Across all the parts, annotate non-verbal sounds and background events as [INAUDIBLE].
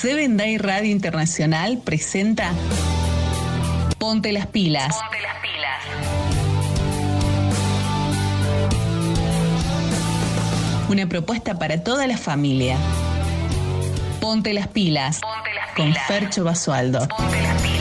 Seven Day Radio Internacional presenta Ponte las pilas. Ponte las pilas. Una propuesta para toda la familia. Ponte las pilas. Ponte las Con pilas. Fercho Basualdo. Ponte las pilas.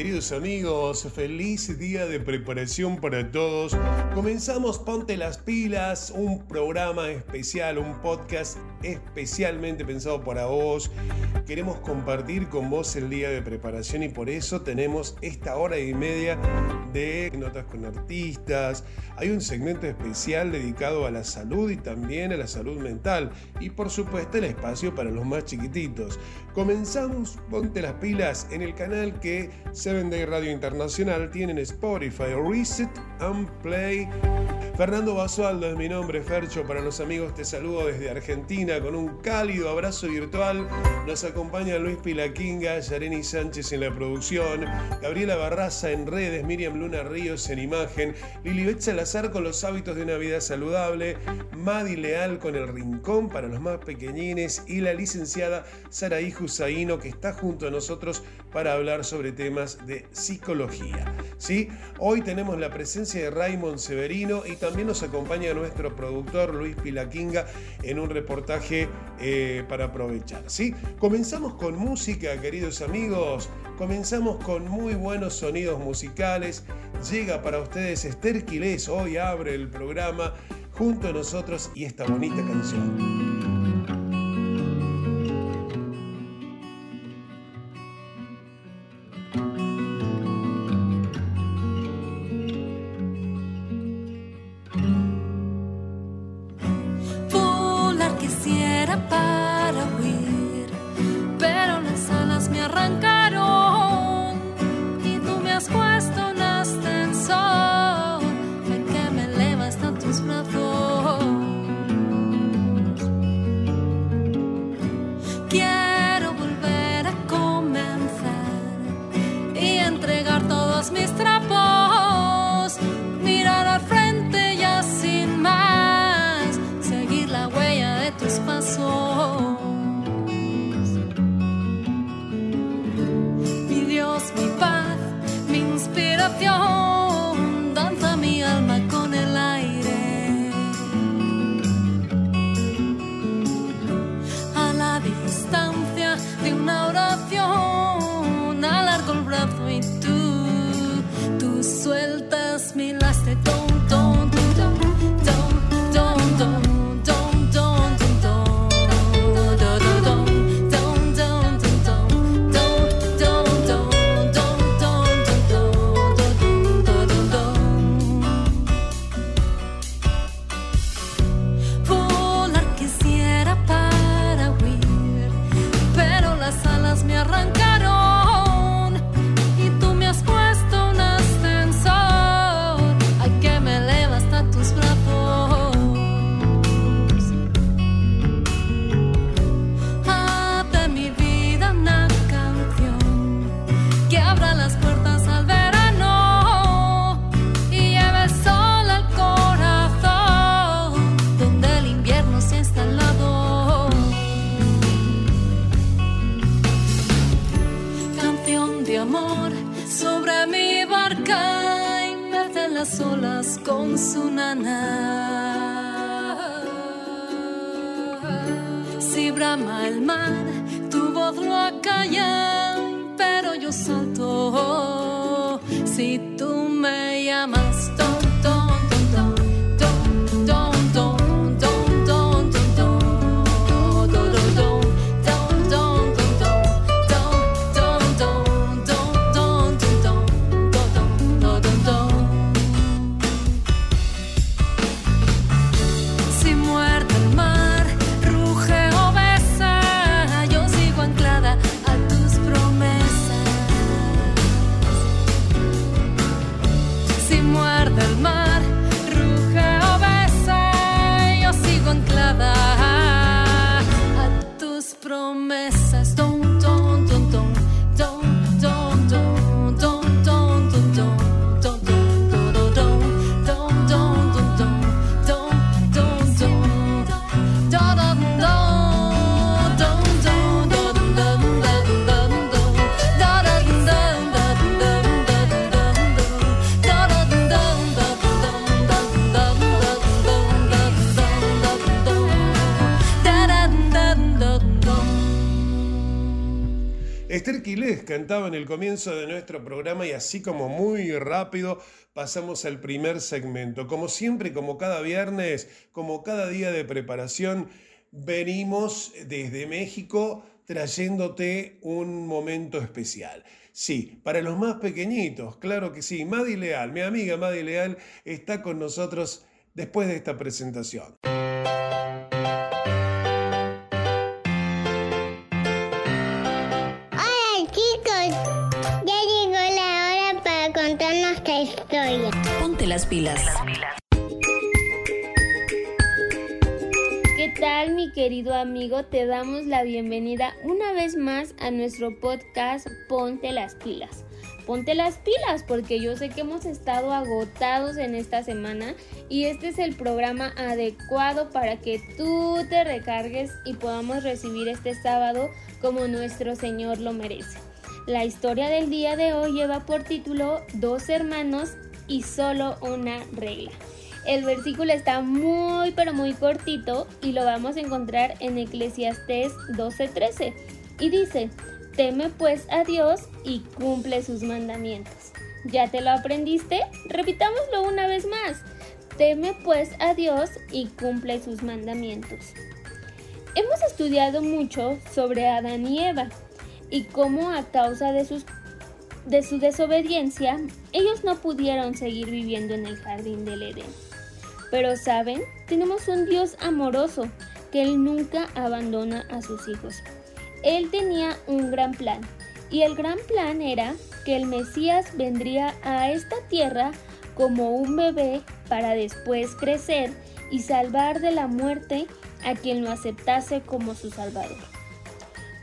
Queridos amigos, feliz día de preparación para todos. Comenzamos Ponte las pilas, un programa especial, un podcast especialmente pensado para vos. Queremos compartir con vos el día de preparación y por eso tenemos esta hora y media de notas con artistas. Hay un segmento especial dedicado a la salud y también a la salud mental y por supuesto el espacio para los más chiquititos. Comenzamos Ponte las pilas en el canal que Seven Day Radio Internacional tiene en Spotify, Reset and Play. Fernando Basualdo es mi nombre, Fercho. Para los amigos te saludo desde Argentina con un cálido abrazo virtual. Nos acompaña Luis Pilaquinga, Yareni Sánchez en la producción, Gabriela Barraza en redes, Miriam Luna Ríos en imagen, Lilibet Salazar con los hábitos de una vida saludable, Madi Leal con el rincón para los más pequeñines y la licenciada Saraí Husaino que está junto a nosotros para hablar sobre temas de psicología. ¿sí? Hoy tenemos la presencia de Raymond Severino y también nos acompaña nuestro productor Luis Pilaquinga en un reportaje eh, para aprovechar. ¿sí? Comenzamos con música, queridos amigos. Comenzamos con muy buenos sonidos musicales. Llega para ustedes Esther hoy abre el programa junto a nosotros y esta bonita canción. Cantaba en el comienzo de nuestro programa y así como muy rápido pasamos al primer segmento. Como siempre, como cada viernes, como cada día de preparación, venimos desde México trayéndote un momento especial. Sí, para los más pequeñitos, claro que sí. Madi Leal, mi amiga Madi Leal, está con nosotros después de esta presentación. Ponte las pilas. ¿Qué tal mi querido amigo? Te damos la bienvenida una vez más a nuestro podcast Ponte las pilas. Ponte las pilas porque yo sé que hemos estado agotados en esta semana y este es el programa adecuado para que tú te recargues y podamos recibir este sábado como nuestro Señor lo merece. La historia del día de hoy lleva por título Dos hermanos y solo una regla. El versículo está muy pero muy cortito y lo vamos a encontrar en Eclesiastés 12:13 y dice, teme pues a Dios y cumple sus mandamientos. ¿Ya te lo aprendiste? Repitámoslo una vez más. Teme pues a Dios y cumple sus mandamientos. Hemos estudiado mucho sobre Adán y Eva y cómo a causa de, sus, de su desobediencia ellos no pudieron seguir viviendo en el jardín del Edén. Pero saben, tenemos un Dios amoroso que Él nunca abandona a sus hijos. Él tenía un gran plan y el gran plan era que el Mesías vendría a esta tierra como un bebé para después crecer y salvar de la muerte a quien lo aceptase como su Salvador.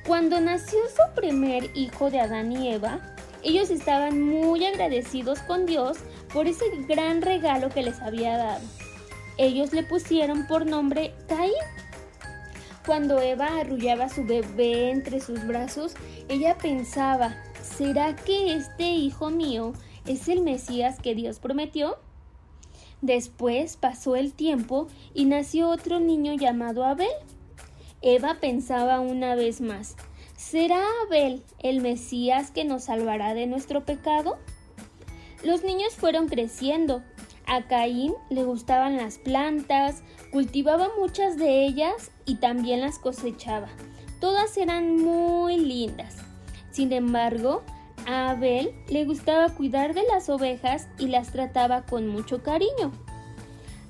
Cuando nació su primer hijo de Adán y Eva, ellos estaban muy agradecidos con Dios por ese gran regalo que les había dado. Ellos le pusieron por nombre Caín. Cuando Eva arrullaba a su bebé entre sus brazos, ella pensaba, ¿será que este hijo mío es el Mesías que Dios prometió? Después pasó el tiempo y nació otro niño llamado Abel. Eva pensaba una vez más, ¿será Abel el Mesías que nos salvará de nuestro pecado? Los niños fueron creciendo. A Caín le gustaban las plantas, cultivaba muchas de ellas y también las cosechaba. Todas eran muy lindas. Sin embargo, a Abel le gustaba cuidar de las ovejas y las trataba con mucho cariño.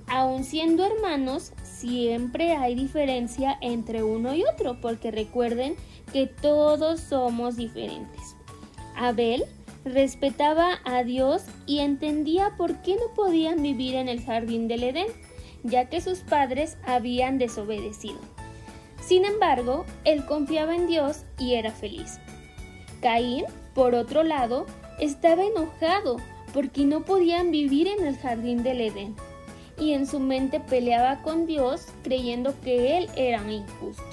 Aun siendo hermanos, siempre hay diferencia entre uno y otro, porque recuerden que todos somos diferentes. Abel respetaba a Dios y entendía por qué no podían vivir en el jardín del Edén, ya que sus padres habían desobedecido. Sin embargo, él confiaba en Dios y era feliz. Caín, por otro lado, estaba enojado porque no podían vivir en el jardín del Edén y en su mente peleaba con Dios creyendo que él era injusto.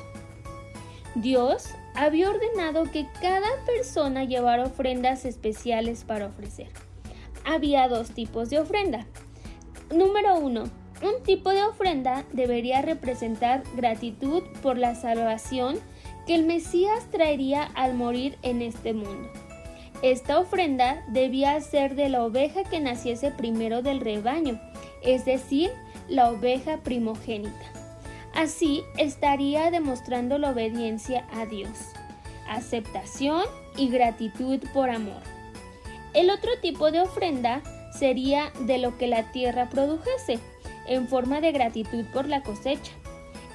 Dios había ordenado que cada persona llevara ofrendas especiales para ofrecer. Había dos tipos de ofrenda. Número uno, un tipo de ofrenda debería representar gratitud por la salvación que el Mesías traería al morir en este mundo. Esta ofrenda debía ser de la oveja que naciese primero del rebaño es decir, la oveja primogénita. Así estaría demostrando la obediencia a Dios, aceptación y gratitud por amor. El otro tipo de ofrenda sería de lo que la tierra produjese, en forma de gratitud por la cosecha.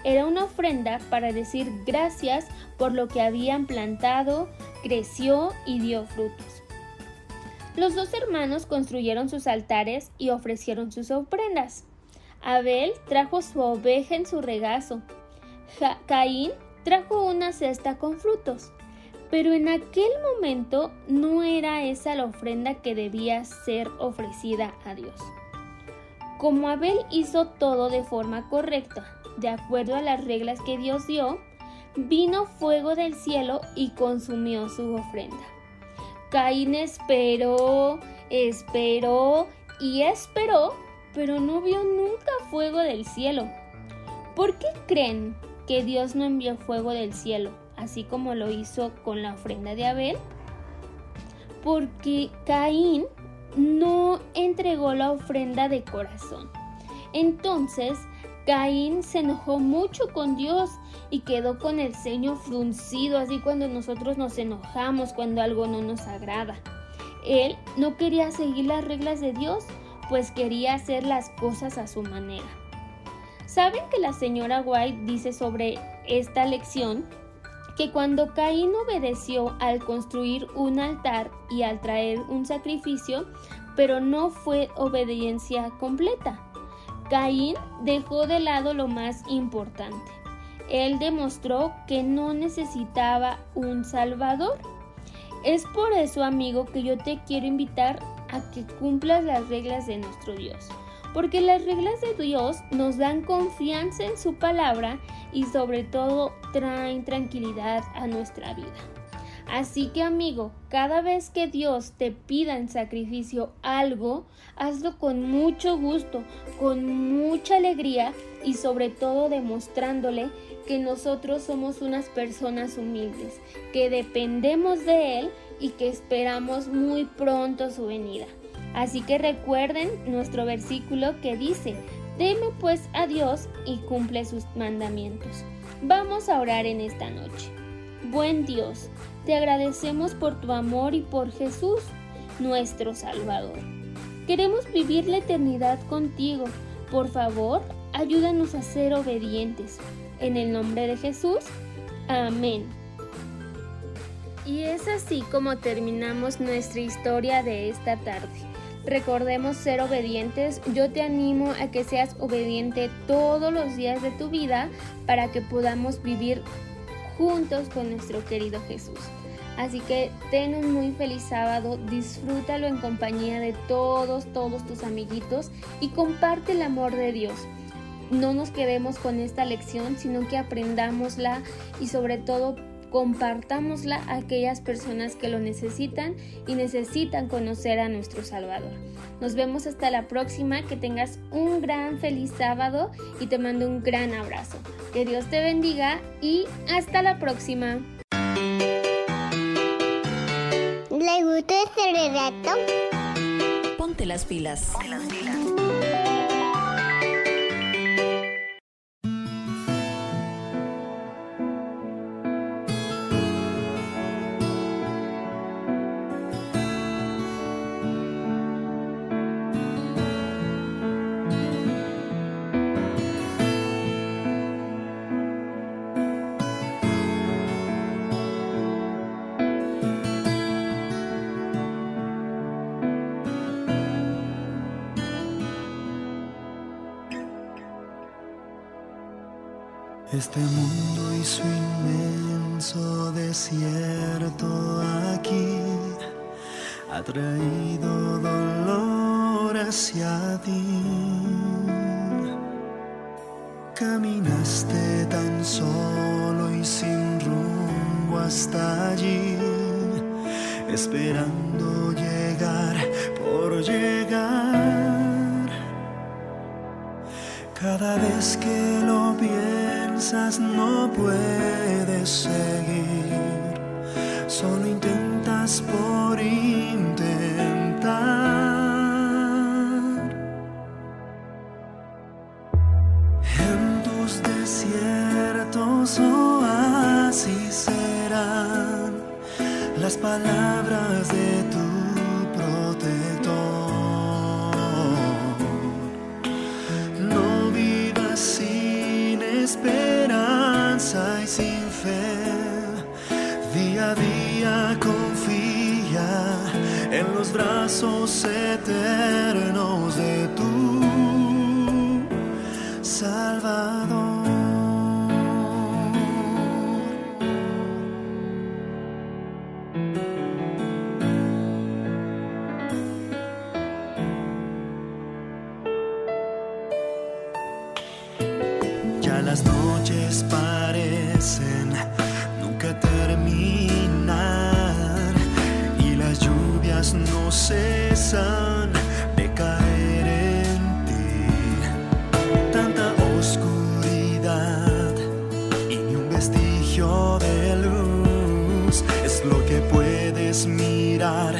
Era una ofrenda para decir gracias por lo que habían plantado, creció y dio frutos. Los dos hermanos construyeron sus altares y ofrecieron sus ofrendas. Abel trajo su oveja en su regazo. Caín trajo una cesta con frutos. Pero en aquel momento no era esa la ofrenda que debía ser ofrecida a Dios. Como Abel hizo todo de forma correcta, de acuerdo a las reglas que Dios dio, vino fuego del cielo y consumió su ofrenda. Caín esperó, esperó y esperó, pero no vio nunca fuego del cielo. ¿Por qué creen que Dios no envió fuego del cielo así como lo hizo con la ofrenda de Abel, porque Caín no entregó la ofrenda de corazón. Entonces, Caín se enojó mucho con Dios y quedó con el ceño fruncido, así cuando nosotros nos enojamos, cuando algo no nos agrada. Él no quería seguir las reglas de Dios, pues quería hacer las cosas a su manera. ¿Saben que la señora White dice sobre esta lección que cuando Caín obedeció al construir un altar y al traer un sacrificio, pero no fue obediencia completa. Caín dejó de lado lo más importante. Él demostró que no necesitaba un Salvador. Es por eso, amigo, que yo te quiero invitar a que cumplas las reglas de nuestro Dios. Porque las reglas de Dios nos dan confianza en su palabra y sobre todo traen tranquilidad a nuestra vida. Así que amigo, cada vez que Dios te pida en sacrificio algo, hazlo con mucho gusto, con mucha alegría y sobre todo demostrándole que nosotros somos unas personas humildes, que dependemos de Él y que esperamos muy pronto su venida. Así que recuerden nuestro versículo que dice, Deme pues a Dios y cumple sus mandamientos. Vamos a orar en esta noche. Buen Dios, te agradecemos por tu amor y por Jesús, nuestro Salvador. Queremos vivir la eternidad contigo. Por favor, ayúdanos a ser obedientes. En el nombre de Jesús. Amén. Y es así como terminamos nuestra historia de esta tarde. Recordemos ser obedientes. Yo te animo a que seas obediente todos los días de tu vida para que podamos vivir juntos con nuestro querido Jesús. Así que ten un muy feliz sábado, disfrútalo en compañía de todos, todos tus amiguitos y comparte el amor de Dios. No nos quedemos con esta lección, sino que aprendámosla y sobre todo compartámosla a aquellas personas que lo necesitan y necesitan conocer a nuestro Salvador. Nos vemos hasta la próxima, que tengas un gran feliz sábado y te mando un gran abrazo. Que Dios te bendiga y hasta la próxima. ¿Le gustó este relato? Ponte las pilas. Ponte las pilas. Este mundo y su inmenso desierto aquí ha traído dolor hacia ti. Caminaste tan solo y sin rumbo hasta allí, esperando llegar por llegar. Cada vez que lo piensas no puedes seguir, solo intentas por intentar. En tus desiertos oasis serán las palabras de tu en los brazos eternos de tu Salvador. De caer en ti. Tanta oscuridad y ni un vestigio de luz es lo que puedes mirar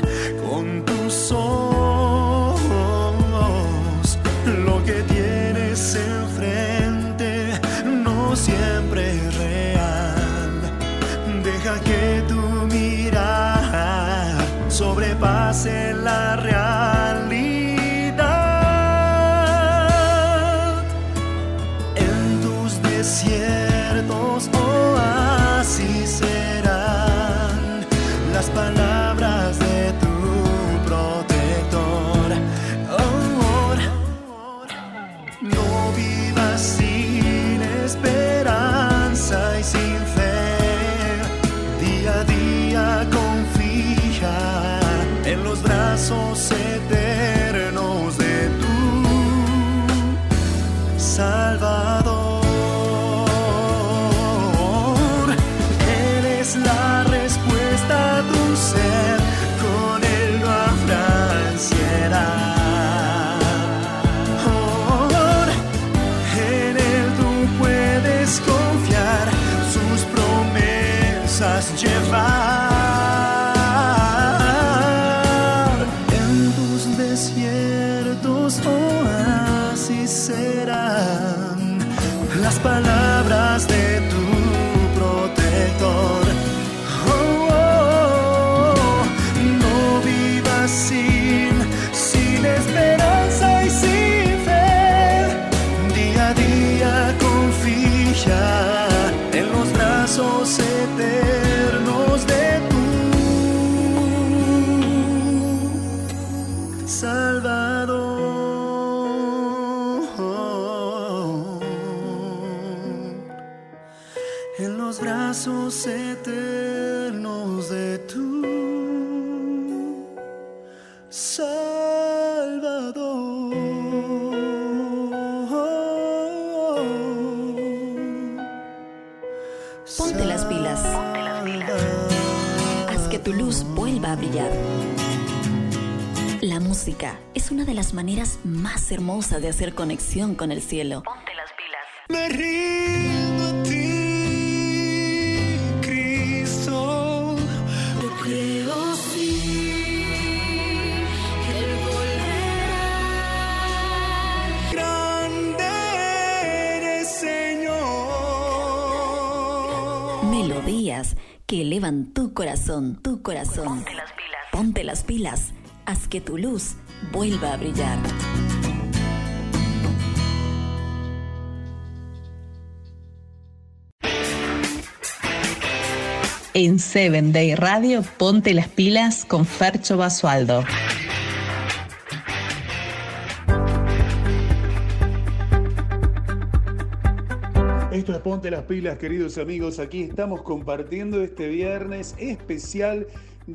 es una de las maneras más hermosas de hacer conexión con el cielo. Me rindo a ti, Cristo. Yo creo sí que Él volverá. Grande eres, Señor. Melodías que elevan tu corazón, tu corazón. Ponte las pilas. Ponte las pilas. Haz que tu luz vuelva a brillar. En Seven Day Radio, ponte las pilas con Fercho Basualdo. Esto es Ponte las Pilas, queridos amigos. Aquí estamos compartiendo este viernes especial,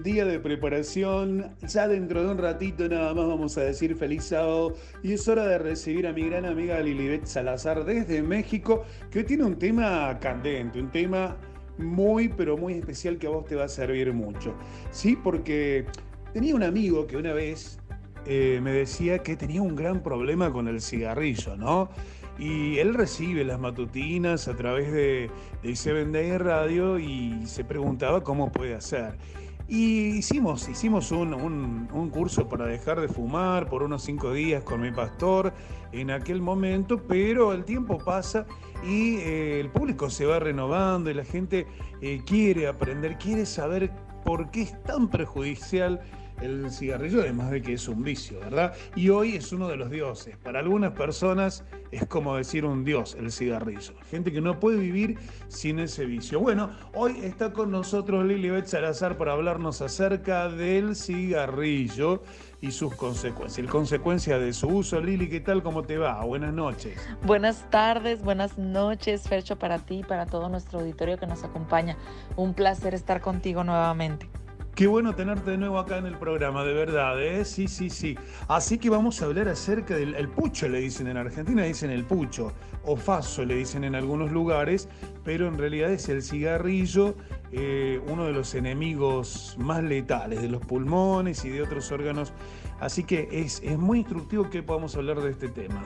día de preparación. Ya dentro de un ratito nada más vamos a decir feliz sábado. Y es hora de recibir a mi gran amiga Lilibet Salazar desde México, que tiene un tema candente, un tema muy, pero muy especial que a vos te va a servir mucho. Sí, porque tenía un amigo que una vez eh, me decía que tenía un gran problema con el cigarrillo, ¿no? Y él recibe las matutinas a través de, de Day Radio y se preguntaba cómo puede hacer. Y hicimos, hicimos un, un- curso para dejar de fumar por unos cinco días con mi pastor en aquel momento, pero el tiempo pasa y eh, el público se va renovando y la gente eh, quiere aprender, quiere saber por qué es tan perjudicial el cigarrillo, además de que es un vicio, ¿verdad? Y hoy es uno de los dioses. Para algunas personas es como decir un dios el cigarrillo. Gente que no puede vivir sin ese vicio. Bueno, hoy está con nosotros Lilibet Salazar para hablarnos acerca del cigarrillo y sus consecuencias. El consecuencia de su uso. Lili, ¿qué tal? ¿Cómo te va? Buenas noches. Buenas tardes, buenas noches, Fercho, para ti y para todo nuestro auditorio que nos acompaña. Un placer estar contigo nuevamente. Qué bueno tenerte de nuevo acá en el programa, de verdad, ¿eh? Sí, sí, sí. Así que vamos a hablar acerca del el pucho, le dicen en Argentina, dicen el pucho, o faso le dicen en algunos lugares, pero en realidad es el cigarrillo, eh, uno de los enemigos más letales de los pulmones y de otros órganos. Así que es, es muy instructivo que podamos hablar de este tema.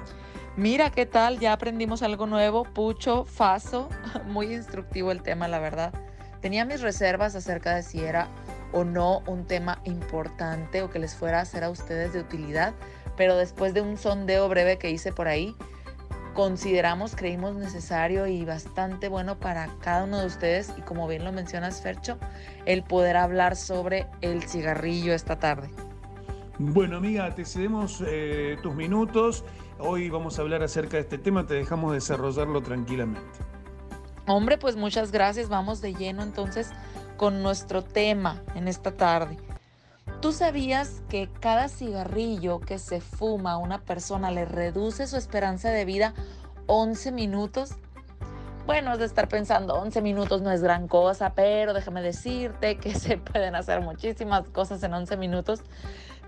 Mira qué tal, ya aprendimos algo nuevo, pucho, faso, [LAUGHS] muy instructivo el tema, la verdad. Tenía mis reservas acerca de si era o no un tema importante o que les fuera a ser a ustedes de utilidad, pero después de un sondeo breve que hice por ahí, consideramos, creímos necesario y bastante bueno para cada uno de ustedes y como bien lo mencionas Fercho, el poder hablar sobre el cigarrillo esta tarde. Bueno amiga, te cedemos eh, tus minutos, hoy vamos a hablar acerca de este tema, te dejamos desarrollarlo tranquilamente. Hombre, pues muchas gracias, vamos de lleno entonces con nuestro tema en esta tarde. ¿Tú sabías que cada cigarrillo que se fuma a una persona le reduce su esperanza de vida 11 minutos? Bueno, es de estar pensando, 11 minutos no es gran cosa, pero déjame decirte que [LAUGHS] se pueden hacer muchísimas cosas en 11 minutos.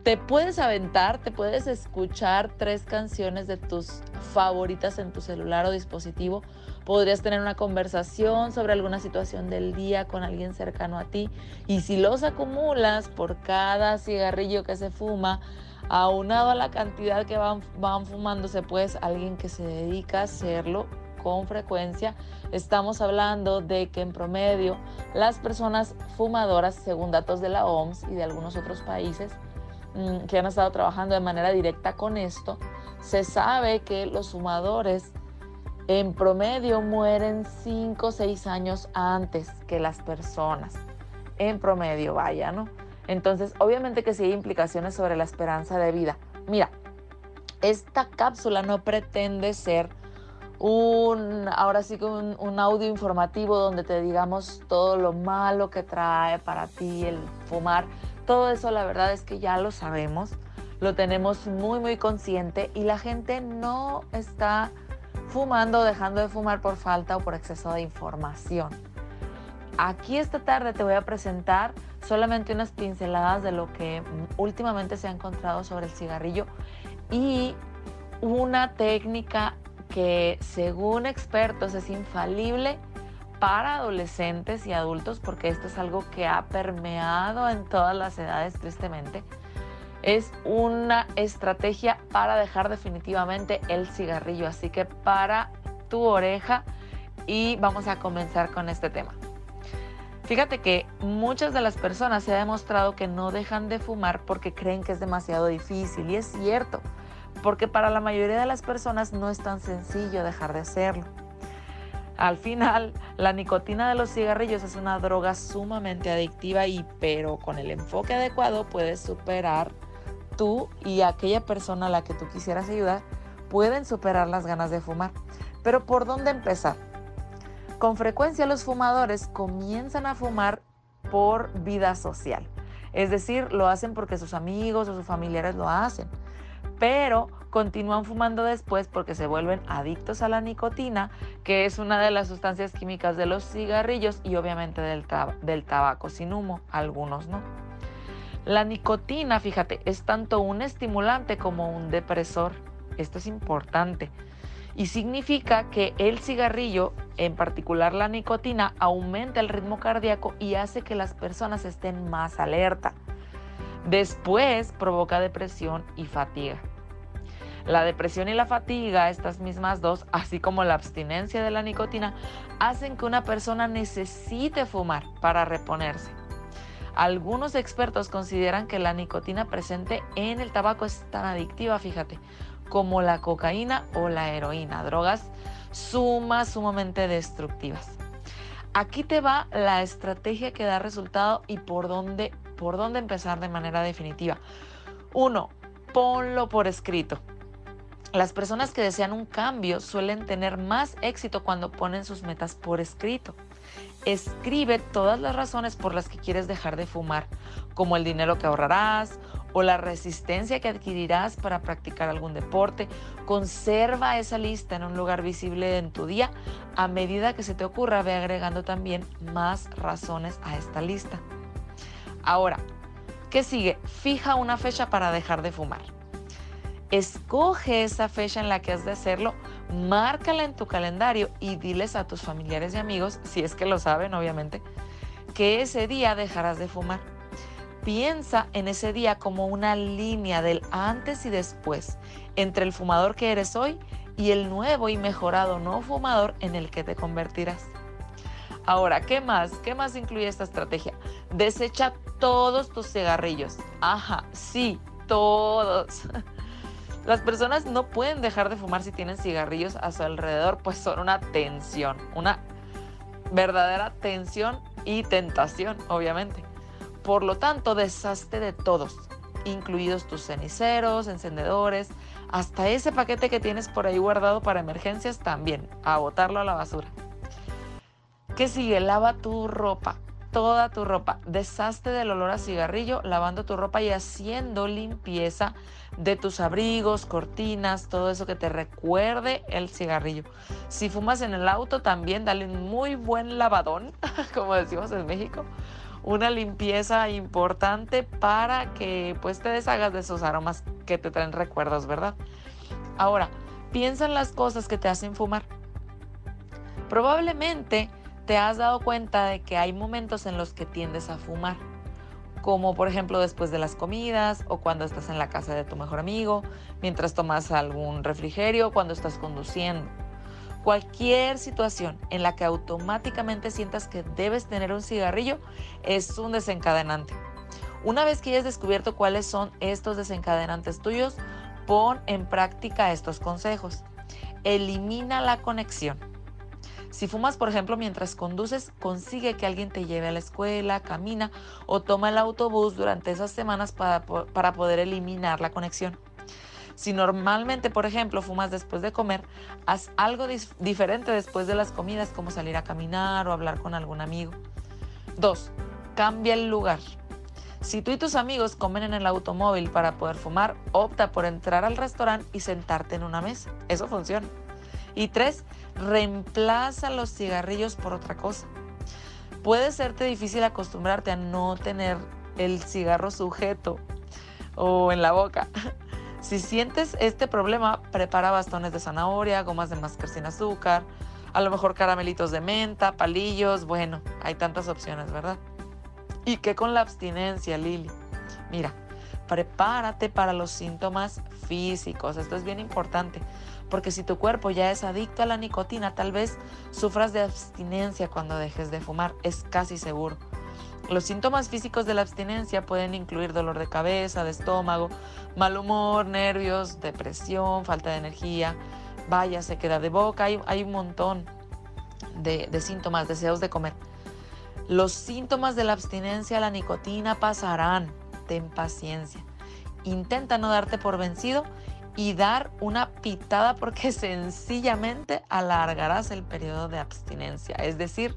Te puedes aventar, te puedes escuchar tres canciones de tus favoritas en tu celular o dispositivo. Podrías tener una conversación sobre alguna situación del día con alguien cercano a ti. Y si los acumulas por cada cigarrillo que se fuma, aunado a la cantidad que van, van fumándose, pues alguien que se dedica a hacerlo con frecuencia, estamos hablando de que en promedio las personas fumadoras, según datos de la OMS y de algunos otros países que han estado trabajando de manera directa con esto, se sabe que los fumadores en promedio mueren 5 o 6 años antes que las personas. En promedio, vaya, ¿no? Entonces, obviamente que sí hay implicaciones sobre la esperanza de vida. Mira, esta cápsula no pretende ser un, ahora sí que un, audio informativo donde te digamos todo lo malo que trae para ti el fumar. Todo eso la verdad es que ya lo sabemos, lo tenemos muy muy consciente y la gente no está fumando o dejando de fumar por falta o por exceso de información. Aquí esta tarde te voy a presentar solamente unas pinceladas de lo que últimamente se ha encontrado sobre el cigarrillo y una técnica que según expertos es infalible para adolescentes y adultos porque esto es algo que ha permeado en todas las edades tristemente es una estrategia para dejar definitivamente el cigarrillo. Así que para tu oreja y vamos a comenzar con este tema. Fíjate que muchas de las personas se ha demostrado que no dejan de fumar porque creen que es demasiado difícil y es cierto, porque para la mayoría de las personas no es tan sencillo dejar de hacerlo. Al final, la nicotina de los cigarrillos es una droga sumamente adictiva y pero con el enfoque adecuado puedes superar tú y aquella persona a la que tú quisieras ayudar pueden superar las ganas de fumar. Pero ¿por dónde empezar? Con frecuencia los fumadores comienzan a fumar por vida social. Es decir, lo hacen porque sus amigos o sus familiares lo hacen. Pero continúan fumando después porque se vuelven adictos a la nicotina, que es una de las sustancias químicas de los cigarrillos y obviamente del, tabaco sin humo, algunos no. La nicotina, fíjate, es tanto un estimulante como un depresor. Esto es importante. Y significa que el cigarrillo, en particular la nicotina, aumenta el ritmo cardíaco y hace que las personas estén más alerta. Después provoca depresión y fatiga. La depresión y la fatiga, estas mismas dos, así como la abstinencia de la nicotina, hacen que una persona necesite fumar para reponerse. Algunos expertos consideran que la nicotina presente en el tabaco es tan adictiva, fíjate, como la cocaína o la heroína, drogas sumas, sumamente destructivas. Aquí te va la estrategia que da resultado y por dónde, por dónde empezar de manera definitiva. Uno, ponlo por escrito. Las personas que desean un cambio suelen tener más éxito cuando ponen sus metas por escrito. Escribe todas las razones por las que quieres dejar de fumar, como el dinero que ahorrarás o la resistencia que adquirirás para practicar algún deporte. Conserva esa lista en un lugar visible en tu día. A medida que se te ocurra, ve agregando también más razones a esta lista. Ahora, ¿qué sigue? Fija una fecha para dejar de fumar. Escoge esa fecha en la que has de hacerlo márcala en tu calendario y diles a tus familiares y amigos, si es que lo saben obviamente, que ese día dejarás de fumar. Piensa en ese día como una línea del antes y después entre el fumador que eres hoy y el nuevo y mejorado no fumador en el que te convertirás. Ahora, ¿qué más? ¿Qué más incluye esta estrategia? Desecha todos tus cigarrillos. Ajá, sí, todos. [LAUGHS] Las personas no pueden dejar de fumar si tienen cigarrillos a su alrededor, pues son una tensión, una verdadera tensión y tentación, obviamente. Por lo tanto, deshazte de todos, incluidos tus ceniceros, encendedores, hasta ese paquete que tienes por ahí guardado para emergencias también, a botarlo a la basura. ¿Qué sigue? Lava tu ropa, toda tu ropa. Deshazte del olor a cigarrillo, lavando tu ropa y haciendo limpieza de tus abrigos, cortinas, todo eso que te recuerde el cigarrillo. Si fumas en el auto, también dale un muy buen lavadón, [LAUGHS] como decimos en México. Una limpieza importante para que pues te deshagas de esos aromas que te traen recuerdos, ¿verdad? Ahora, piensa en las cosas que te hacen fumar. Probablemente te has dado cuenta de que hay momentos en los que tiendes a fumar como por ejemplo después de las comidas o cuando estás en la casa de tu mejor amigo, mientras tomas algún refrigerio, cuando estás conduciendo. Cualquier situación en la que automáticamente sientas que debes tener un cigarrillo es un desencadenante. Una vez que hayas descubierto cuáles son estos desencadenantes tuyos, pon en práctica estos consejos. Elimina la conexión. Si fumas, por ejemplo, mientras conduces, consigue que alguien te lleve a la escuela, camina o toma el autobús durante esas semanas para, para poder eliminar la conexión. Si normalmente, por ejemplo, fumas después de comer, haz algo diferente después de las comidas, como salir a caminar o hablar con algún amigo. 2. Cambia el lugar. Si tú y tus amigos comen en el automóvil para poder fumar, opta por entrar al restaurante y sentarte en una mesa. Eso funciona. Y tres, reemplaza los cigarrillos por otra cosa. Puede serte difícil acostumbrarte a no tener el cigarro sujeto o en la boca. [LAUGHS] Si sientes este problema, prepara bastones de zanahoria, gomas de mascar sin azúcar, a lo mejor caramelitos de menta, palillos, bueno, hay tantas opciones, ¿verdad? ¿Y qué con la abstinencia, Lili? Mira, prepárate para los síntomas físicos, esto es bien importante porque si tu cuerpo ya es adicto a la nicotina, tal vez sufras de abstinencia cuando dejes de fumar, es casi seguro. Los síntomas físicos de la abstinencia pueden incluir dolor de cabeza, de estómago, mal humor, nervios, depresión, falta de energía, vaya, sequedad de boca, hay, hay un montón de, de síntomas, deseos de comer. Los síntomas de la abstinencia a la nicotina pasarán, ten paciencia. Intenta no darte por vencido y dar una pitada porque [LAUGHS] sencillamente alargarás el periodo de abstinencia. Es decir,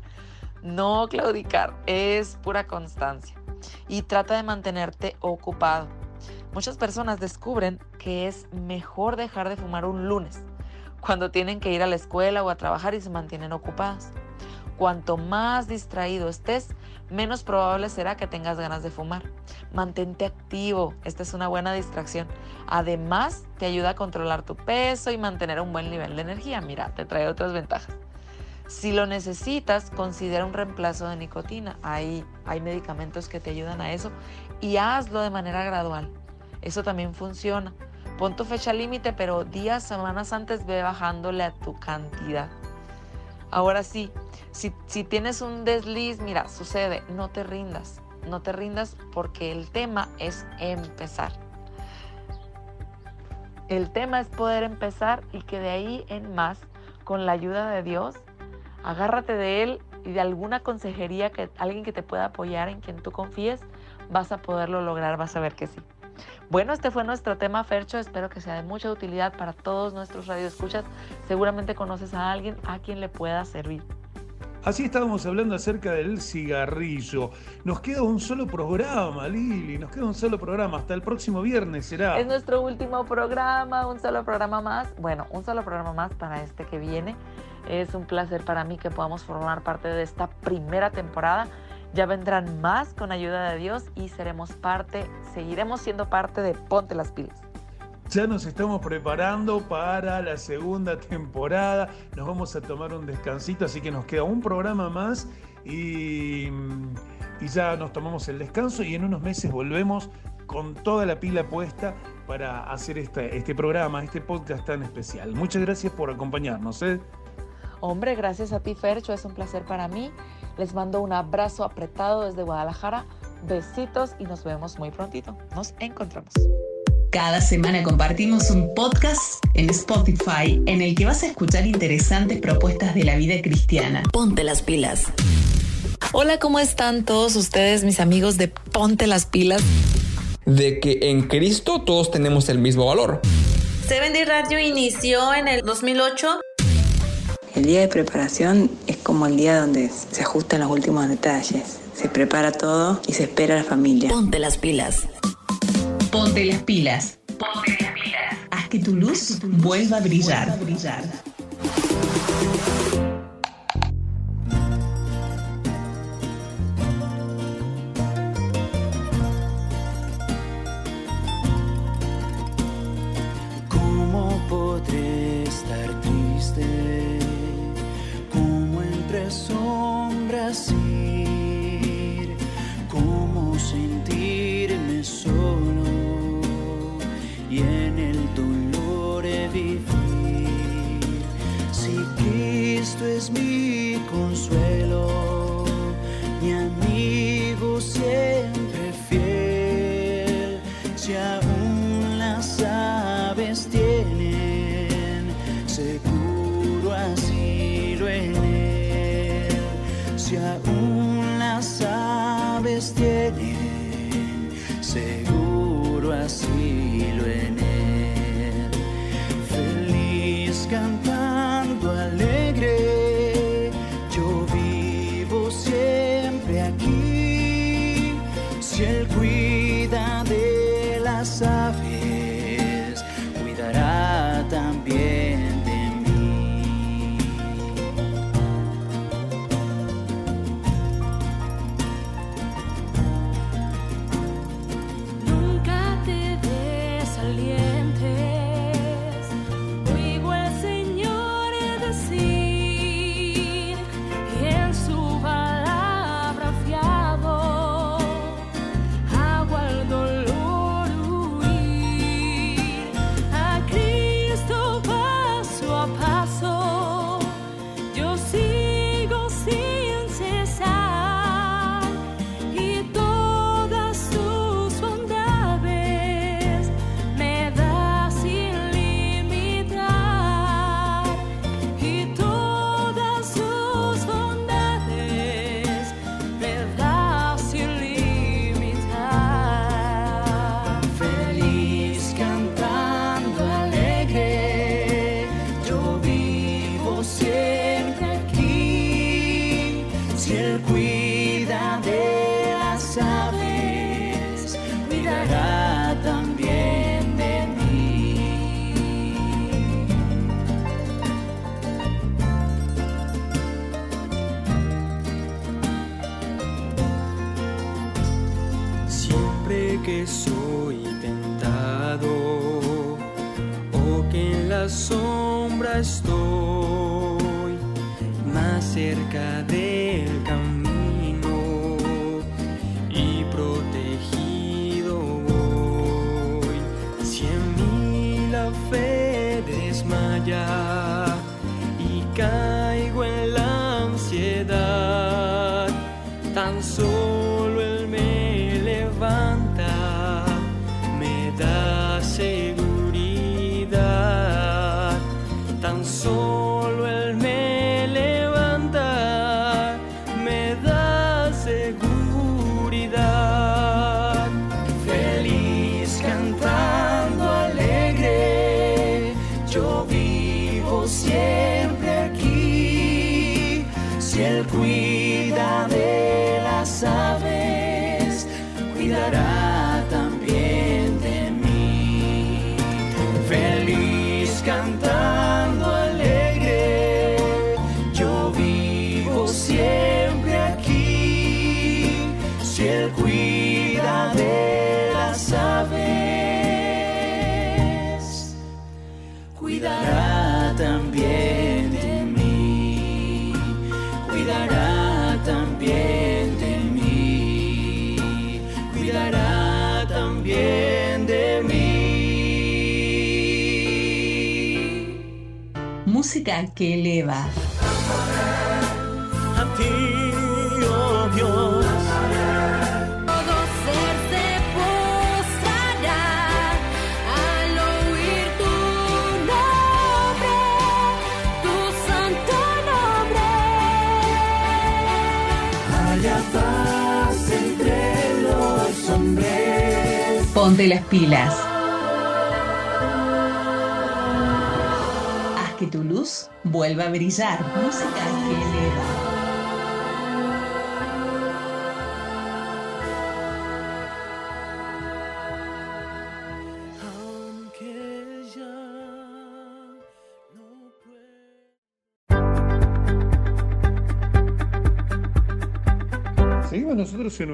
no claudicar, es pura constancia. Y trata de mantenerte ocupado. Muchas personas descubren que es mejor dejar de fumar un lunes, cuando tienen que ir a la escuela o a trabajar y se mantienen ocupados. Cuanto más distraído estés, menos probable será que tengas ganas de fumar. Mantente activo, esta es una buena distracción. Además, te ayuda a controlar tu peso y mantener un buen nivel de energía. Mira, te trae otras ventajas. Si lo necesitas, considera un reemplazo de nicotina. Hay, hay medicamentos que te ayudan a eso y hazlo de manera gradual. Eso también funciona. Pon tu fecha límite, pero días, semanas antes ve bajándole a tu cantidad. Ahora sí, si, tienes un desliz, mira, sucede, no te rindas, no te rindas porque el tema es empezar. El tema es poder empezar y que de ahí en más, con la ayuda de Dios, agárrate de Él y de alguna consejería que alguien que te pueda apoyar, en quien tú confíes, vas a poderlo lograr, vas a ver que sí. Bueno, este fue nuestro tema, Fercho. Espero que sea de mucha utilidad para todos nuestros radioescuchas. Seguramente conoces a alguien a quien le pueda servir. Así estábamos hablando acerca del cigarrillo. Nos queda un solo programa, Lili, nos queda un solo programa. Hasta el próximo viernes será. Es nuestro último programa, un solo programa más. Bueno, un solo programa más para este que viene. Es un placer para mí que podamos formar parte de esta primera temporada. Ya vendrán más con ayuda de Dios y seremos parte, seguiremos siendo parte de Ponte las Pilas. Ya nos estamos preparando para la segunda temporada. Nos vamos a tomar un descansito, así que nos queda un programa más y, ya nos tomamos el descanso y en unos meses volvemos con toda la pila puesta para hacer este, este programa, este podcast tan especial. Muchas gracias por acompañarnos. ¿eh? Hombre, gracias a ti, Fercho, es un placer para mí. Les mando un abrazo apretado desde Guadalajara. Besitos y nos vemos muy prontito. Nos encontramos. Cada semana compartimos un podcast en Spotify en el que vas a escuchar interesantes propuestas de la vida cristiana. Ponte las pilas. Hola, ¿cómo están todos ustedes, mis amigos de Ponte las pilas? De que en Cristo todos tenemos el mismo valor. Seven Day Radio inició en el 2008. El día de preparación es como el día donde se ajustan los últimos detalles. Se prepara todo y se espera a la familia. Ponte las pilas. Ponte las pilas. Ponte las pilas. Haz que tu luz vuelva a brillar. Vuelva a brillar. Siempre Ponte las pilas. Haz que tu luz vuelva a brillar. Música que eleva.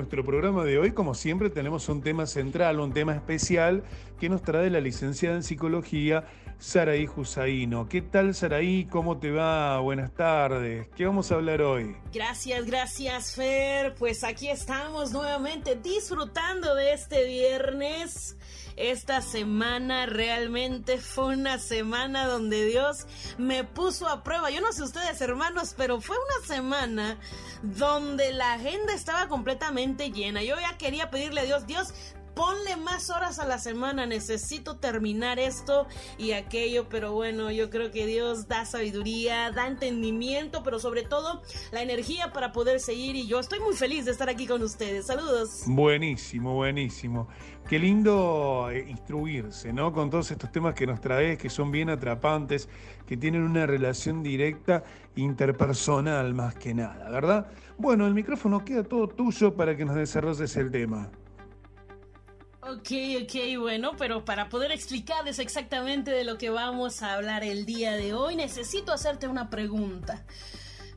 Nuestro programa de hoy, como siempre tenemos un tema central, un tema especial que nos trae la licenciada en psicología Saraí Jusaino. ¿Qué tal Saraí? ¿Cómo te va? Buenas tardes. ¿Qué vamos a hablar hoy? Gracias, gracias Fer. Pues aquí estamos nuevamente disfrutando de este viernes. Esta semana realmente fue una semana donde Dios me puso a prueba. Yo no sé ustedes hermanos, pero fue una semana donde la agenda estaba completamente llena. Yo ya quería pedirle a Dios, Dios, ponle más horas a la semana, necesito terminar esto y aquello, pero bueno, yo creo que Dios da sabiduría, da entendimiento, pero sobre todo la energía para poder seguir y yo estoy muy feliz de estar aquí con ustedes. Saludos. Buenísimo, buenísimo. Qué lindo eh, instruirse, ¿no? Con todos estos temas que nos traes, que son bien atrapantes, que tienen una relación directa interpersonal más que nada, ¿verdad? Bueno, el micrófono queda todo tuyo para que nos desarrolles el tema. Ok, ok, bueno, pero para poder explicarles exactamente de lo que vamos a hablar el día de hoy, necesito hacerte una pregunta.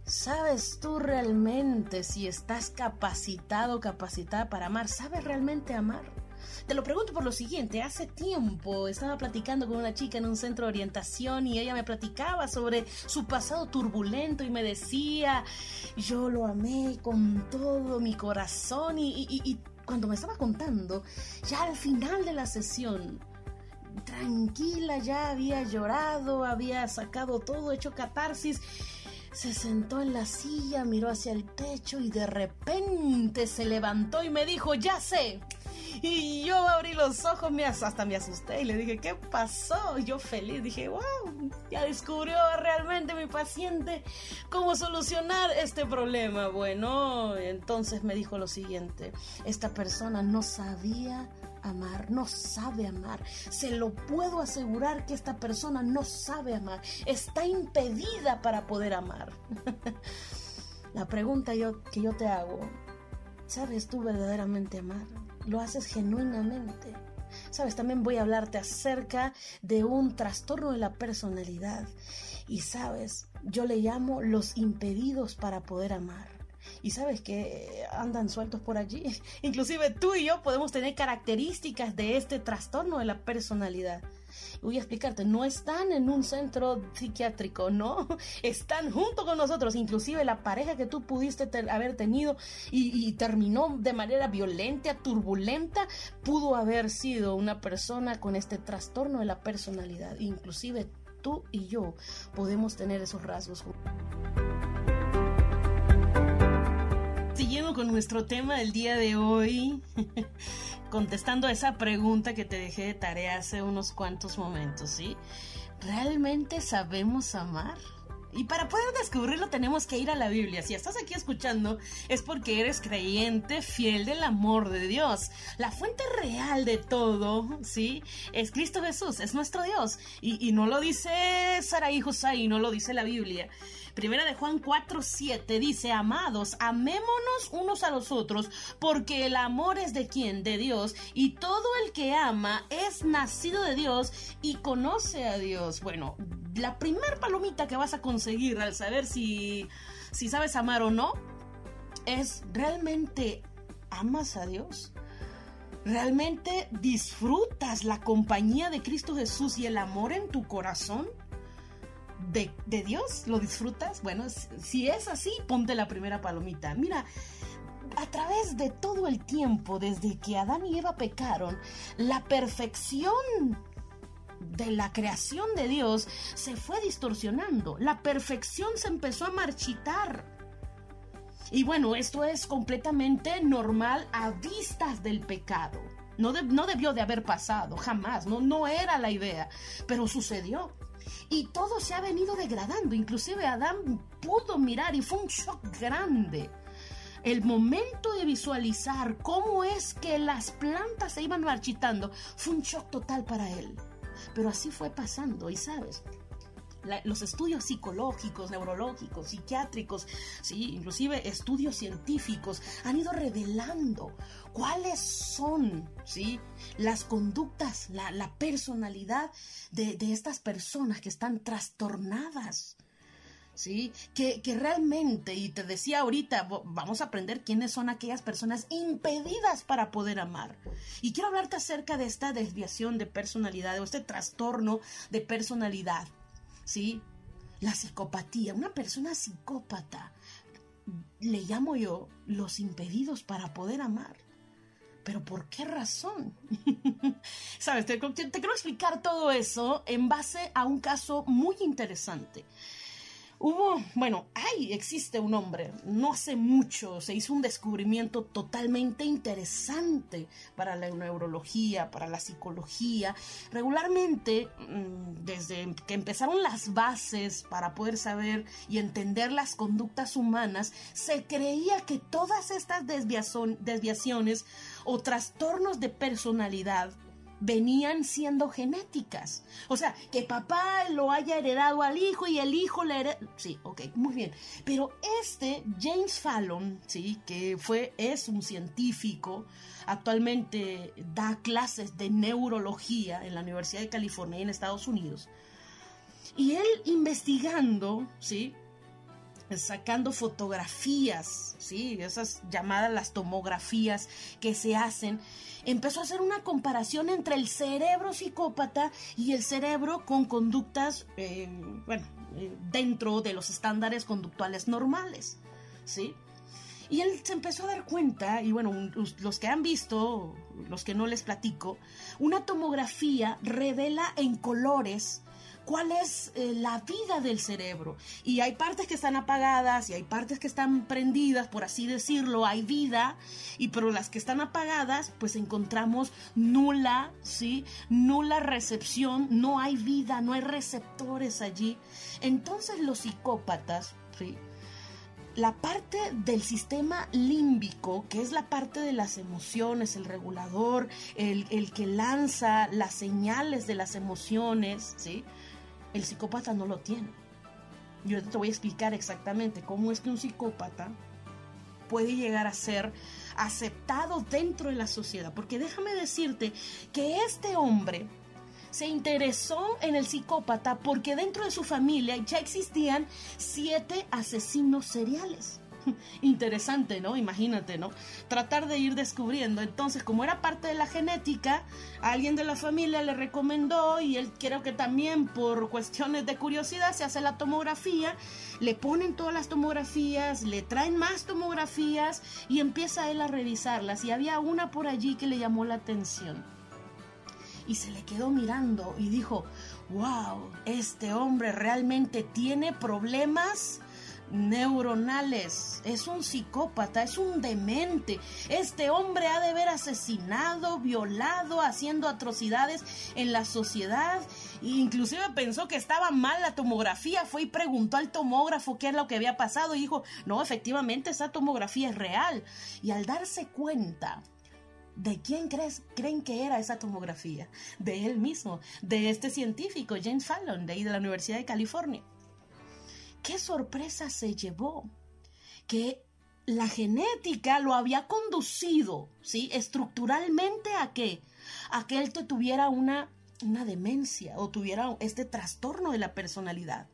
¿Sabes tú realmente si estás capacitado capacitada para amar? ¿Sabes realmente amar? Te lo pregunto por lo siguiente, hace tiempo estaba platicando con una chica en un centro de orientación y ella me platicaba sobre su pasado turbulento y me decía, yo lo amé con todo mi corazón y, y- y cuando me estaba contando, ya al final de la sesión, tranquila, ya había llorado, había sacado todo, hecho catarsis. Se sentó en la silla, miró hacia el techo y de repente se levantó y me dijo, ya sé. Y yo abrí los ojos, me as- hasta me asusté y le dije, ¿qué pasó? Yo feliz, dije, wow, ya descubrió realmente mi paciente cómo solucionar este problema. Bueno, entonces me dijo lo siguiente, esta persona no sabía amar, no sabe amar. Se lo puedo asegurar que esta persona no sabe amar. Está impedida para poder amar. [LAUGHS] La pregunta yo, que yo te hago, ¿sabes tú verdaderamente amar? ¿Lo haces genuinamente? Sabes, también voy a hablarte acerca de un trastorno de la personalidad. Y sabes, yo le llamo los impedidos para poder amar. Y sabes que andan sueltos por allí. [LAUGHS] Inclusive tú y yo podemos tener características de este trastorno de la personalidad. Voy a explicarte, no están en un centro psiquiátrico, no, [LAUGHS] están junto con nosotros, inclusive la pareja que tú pudiste te- haber tenido y, y terminó de manera violenta, turbulenta, pudo haber sido una persona con este trastorno de la personalidad, inclusive tú y yo podemos tener esos rasgos. Siguiendo con nuestro tema del día de hoy, [LAUGHS] contestando a esa pregunta que te dejé de tarea hace unos cuantos momentos, ¿sí? ¿Realmente sabemos amar? Y para poder descubrirlo tenemos que ir a la Biblia. Si estás aquí escuchando es porque eres creyente, fiel del amor de Dios. La fuente real de todo, ¿sí? Es Cristo Jesús, es nuestro Dios. Y, y no lo dice Saraí Josai, no lo dice la Biblia. Primera de Juan 4, 7 dice, amados, amémonos unos a los otros, porque el amor es de quien, de Dios, y todo el que ama es nacido de Dios y conoce a Dios. Bueno, la primer palomita que vas a conseguir al saber si, si sabes amar o no, es realmente amas a Dios. ¿Realmente disfrutas la compañía de Cristo Jesús y el amor en tu corazón? De, Dios? ¿Lo disfrutas? Bueno, si- si es así, ponte la primera palomita. Mira, a través de todo el tiempo, desde que Adán y Eva pecaron, la perfección de la creación de Dios se fue distorsionando. La perfección se empezó a marchitar. Y bueno, esto es completamente normal a vistas del pecado. No, no debió de haber pasado, jamás, no, no era la idea, pero sucedió. Y todo se ha venido degradando, inclusive Adán pudo mirar y fue un shock grande. El momento de visualizar cómo es que las plantas se iban marchitando fue un shock total para él. Pero así fue pasando y sabes, los estudios psicológicos, neurológicos, psiquiátricos, sí, inclusive estudios científicos han ido revelando cuáles son, sí, las conductas, la, personalidad de, de estas personas que están trastornadas. ¿sí? Que, que, realmente, y te decía ahorita, vamos a aprender quiénes son aquellas personas impedidas para poder amar. Y quiero hablarte acerca de esta desviación de personalidad, o este trastorno de personalidad. ¿Sí? La psicopatía, una persona psicópata, le llamo yo los impedidos para poder amar. Pero ¿por qué razón? [LAUGHS] Sabes, te, te, quiero explicar todo eso en base a un caso muy interesante. Hubo, bueno, hay, existe un hombre, no hace mucho se hizo un descubrimiento totalmente interesante para la neurología, para la psicología. Regularmente, mm, desde que empezaron las bases para poder saber y entender las conductas humanas, se creía que todas estas desviaciones o trastornos de personalidad venían siendo genéticas. O sea, que papá lo haya heredado al hijo y el hijo le heredó. Sí, ok, muy bien. Pero este James Fallon, sí, que fue, es un científico, actualmente da clases de neurología en la Universidad de California en Estados Unidos. Y él investigando, sí, sacando fotografías, sí, esas llamadas las tomografías que se hacen empezó a hacer una comparación entre el cerebro psicópata y el cerebro con conductas, eh, bueno, eh, dentro de los estándares conductuales normales, ¿sí? Y él se empezó a dar cuenta, y bueno, los que han visto, los que no les platico, una tomografía revela en colores cuál es eh, la vida del cerebro. Y hay partes que están apagadas y hay partes que están prendidas, por así decirlo, hay vida, y pero las que están apagadas, pues encontramos nula, ¿sí? Nula recepción, no hay vida, no hay receptores allí. Entonces los psicópatas, ¿sí? la parte del sistema límbico, que es la parte de las emociones, el regulador, el, el, que lanza las señales de las emociones, ¿sí? El psicópata no lo tiene. Yo te voy a explicar exactamente cómo es que un psicópata puede llegar a ser aceptado dentro de la sociedad. Porque déjame decirte que este hombre se interesó en el psicópata porque dentro de su familia ya existían siete asesinos seriales. [LAUGHS] Interesante, ¿no? Imagínate, ¿no? Tratar de ir descubriendo. Entonces, como era parte de la genética, alguien de la familia le recomendó y él creo que también por cuestiones de curiosidad se hace la tomografía, le ponen todas las tomografías, le traen más tomografías y empieza él a revisarlas. Y había una por allí que le llamó la atención. Y se le quedó mirando y dijo, wow, este hombre realmente tiene problemas neuronales. Es un psicópata, es un demente. Este hombre ha de haber asesinado, violado, haciendo atrocidades en la sociedad. Inclusive pensó que estaba mal la tomografía. Fue y preguntó al tomógrafo qué es lo que había pasado y dijo, no, efectivamente esa tomografía es real. Y al darse cuenta ¿De quién crees, creen que era esa tomografía? De él mismo, de este científico, James Fallon, de ahí de la Universidad de California qué sorpresa se llevó que la genética lo había conducido, ¿sí? Estructuralmente a qué? A que él tuviera una, una demencia o tuviera este trastorno de la personalidad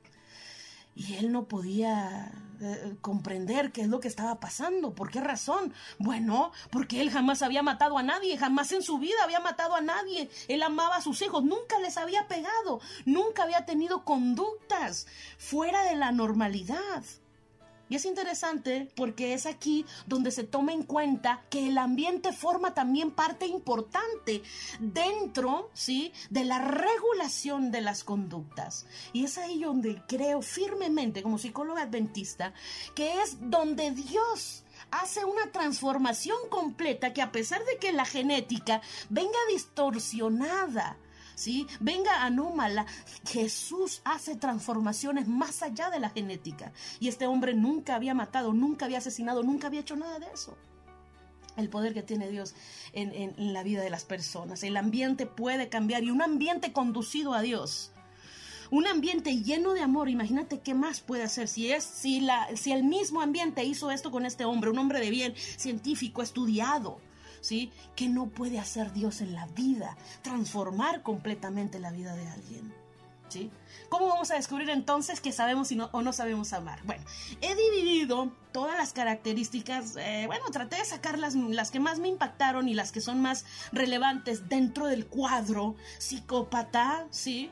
y él no podía eh, comprender qué es lo que estaba pasando. ¿Por qué razón? Bueno, porque él jamás había matado a nadie, jamás en su vida había matado a nadie. Él amaba a sus hijos, nunca les había pegado, nunca había tenido conductas fuera de la normalidad. Y es interesante porque es aquí donde se toma en cuenta que el ambiente forma también parte importante dentro, ¿sí? De la regulación de las conductas. Y es ahí donde creo firmemente como psicóloga adventista que es donde Dios hace una transformación completa que a pesar de que la genética venga distorsionada, ¿sí? Venga anómala, Jesús hace transformaciones más allá de la genética. Y este hombre nunca había matado, nunca había asesinado, nunca había hecho nada de eso. El poder que tiene Dios en, en- en la vida de las personas. El ambiente puede cambiar y un ambiente conducido a Dios. Un ambiente lleno de amor, imagínate qué más puede hacer si es si la si el mismo ambiente hizo esto con este hombre, un hombre de bien, científico, estudiado, ¿sí? ¿Qué no puede hacer Dios en la vida? Transformar completamente la vida de alguien. ¿Sí? ¿Cómo vamos a descubrir entonces que sabemos no- o no sabemos amar? Bueno, he dividido todas las características, eh, bueno, traté de sacar las, las que más me impactaron y las que son más relevantes dentro del cuadro psicópata, ¿sí?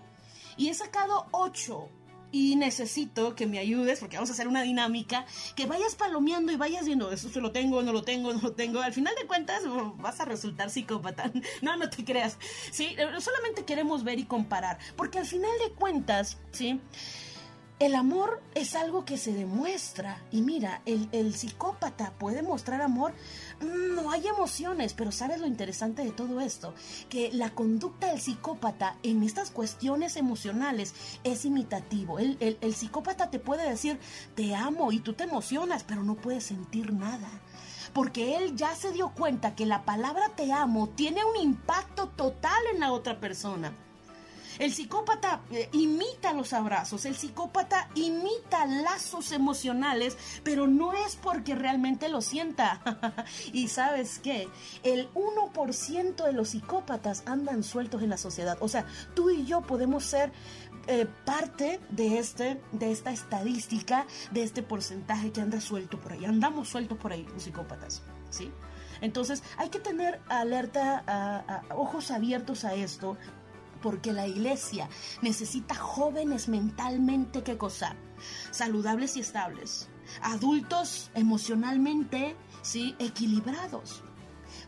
Y he sacado ocho. Y necesito que me ayudes, porque vamos a hacer una dinámica, que vayas palomeando y vayas viendo, eso se lo tengo, no lo tengo, no lo tengo. Al final de cuentas vas a resultar psicópata. [LAUGHS] No, no te creas. Sí, Eh, solamente queremos ver y comparar. Porque al final de cuentas, ¿sí? El amor es algo que se demuestra. Y mira, el, el psicópata puede mostrar amor. Mm, No hay emociones, pero ¿sabes lo interesante de todo esto? Que la conducta del psicópata en estas cuestiones emocionales es imitativo. El, el- el psicópata te puede decir, te amo y tú te emocionas, pero no puedes sentir nada. Porque él ya se dio cuenta que la palabra te amo tiene un impacto total en la otra persona. El psicópata eh, imita los abrazos, el psicópata imita lazos emocionales, pero no es porque realmente lo sienta. [LAUGHS] y sabes qué, el 1% de los psicópatas andan sueltos en la sociedad. O sea, tú y yo podemos ser eh, parte de, este, de esta estadística, de este porcentaje que anda suelto por ahí. Andamos sueltos por ahí los psicópatas, ¿sí? Entonces hay que tener alerta, ojos abiertos a esto, porque la iglesia necesita jóvenes mentalmente que cosa saludables y estables, adultos emocionalmente, sí, equilibrados.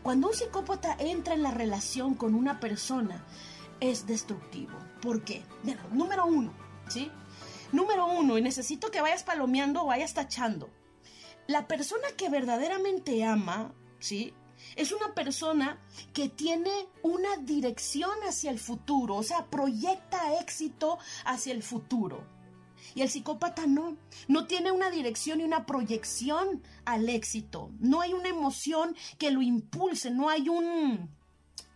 Cuando un psicópata entra en la relación con una persona, es destructivo. ¿Por qué? Mira, número uno, ¿sí? Número uno, y necesito que vayas palomeando o vayas tachando. La persona que verdaderamente ama, ¿sí? Es una persona que tiene una dirección hacia el futuro, o sea, proyecta éxito hacia el futuro. Y el psicópata no, no tiene una dirección y una proyección al éxito. No hay una emoción que lo impulse, no hay un,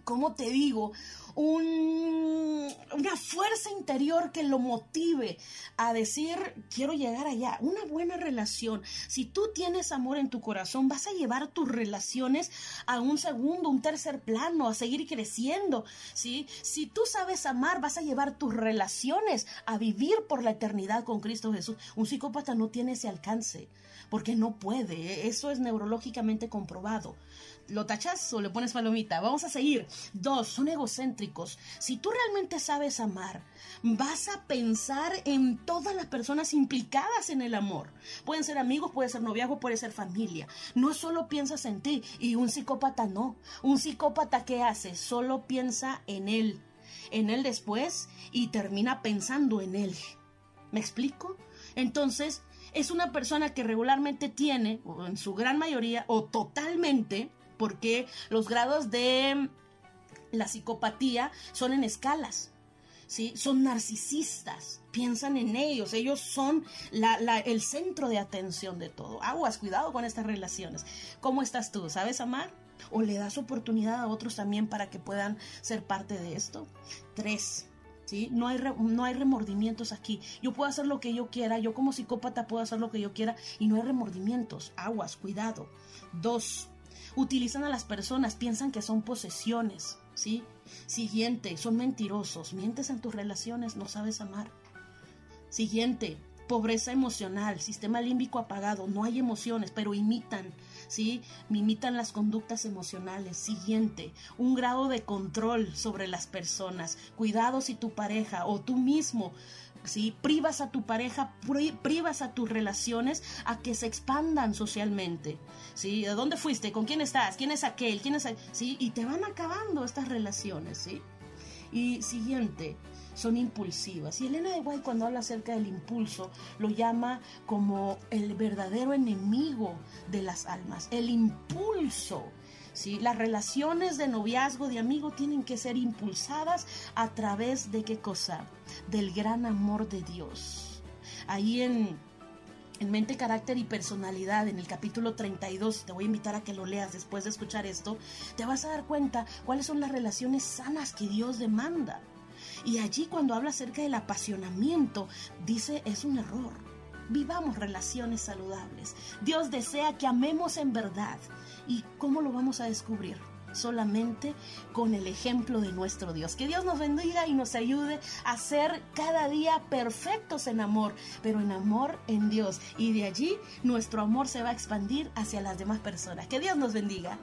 ¿cómo te digo? Un, una fuerza interior que lo motive a decir, quiero llegar allá. Una buena relación. Si tú tienes amor en tu corazón, vas a llevar tus relaciones a un segundo, un tercer plano, a seguir creciendo. ¿sí? Si tú sabes amar, vas a llevar tus relaciones a vivir por la eternidad con Cristo Jesús. Un psicópata no tiene ese alcance, porque no puede. Eso es neurológicamente comprobado. ¿Lo tachas o le pones palomita? Vamos a seguir. Dos, son egocéntricos. Si tú realmente sabes amar, vas a pensar en todas las personas implicadas en el amor. Pueden ser amigos, puede ser noviazgo, puede ser familia. No solo piensas en ti. Y un psicópata no. Un psicópata, ¿qué hace? Solo piensa en él. En él después y termina pensando en él. ¿Me explico? Entonces, es una persona que regularmente tiene, o en su gran mayoría, o totalmente, porque los grados de la psicopatía son en escalas. ¿Sí? Son narcisistas, piensan en ellos, ellos son el centro de atención de todo. Aguas, cuidado con estas relaciones. ¿Cómo estás tú? ¿Sabes amar? ¿O le das oportunidad a otros también para que puedan ser parte de esto? Tres, ¿sí? No hay, no hay remordimientos aquí. Yo puedo hacer lo que yo quiera, yo como psicópata puedo hacer lo que yo quiera y no hay remordimientos. Aguas, cuidado. Dos, utilizan a las personas, piensan que son posesiones, ¿sí? Siguiente, son mentirosos, mientes en tus relaciones, no sabes amar. Siguiente, pobreza emocional, sistema límbico apagado, no hay emociones, pero imitan, ¿sí? Imitan las conductas emocionales. Siguiente, un grado de control sobre las personas. Cuidado si tu pareja o tú mismo Privas a tu pareja, privas a tus relaciones a que se expandan socialmente, ¿sí? ¿De dónde fuiste? ¿Con quién estás? ¿Quién es aquel? ¿Quién es ¿Sí? Y te van acabando estas relaciones, ¿sí? Y siguiente, son impulsivas. Y Elena de White cuando habla acerca del impulso lo llama como el verdadero enemigo de las almas, el impulso. ¿Sí? Las relaciones de noviazgo, de amigo, tienen que ser impulsadas a través de qué cosa? Del gran amor de Dios. Ahí en, en Mente, Carácter y Personalidad, en el capítulo 32, te voy a invitar a que lo leas después de escuchar esto, te vas a dar cuenta cuáles son las relaciones sanas que Dios demanda. Y allí cuando habla acerca del apasionamiento, dice es un error. Vivamos relaciones saludables. Dios desea que amemos en verdad. ¿Y cómo lo vamos a descubrir? solamente con el ejemplo de nuestro Dios. Que Dios nos bendiga y nos ayude a ser cada día perfectos en amor, pero en amor en Dios. Y de allí nuestro amor se va a expandir hacia las demás personas. Que Dios nos bendiga.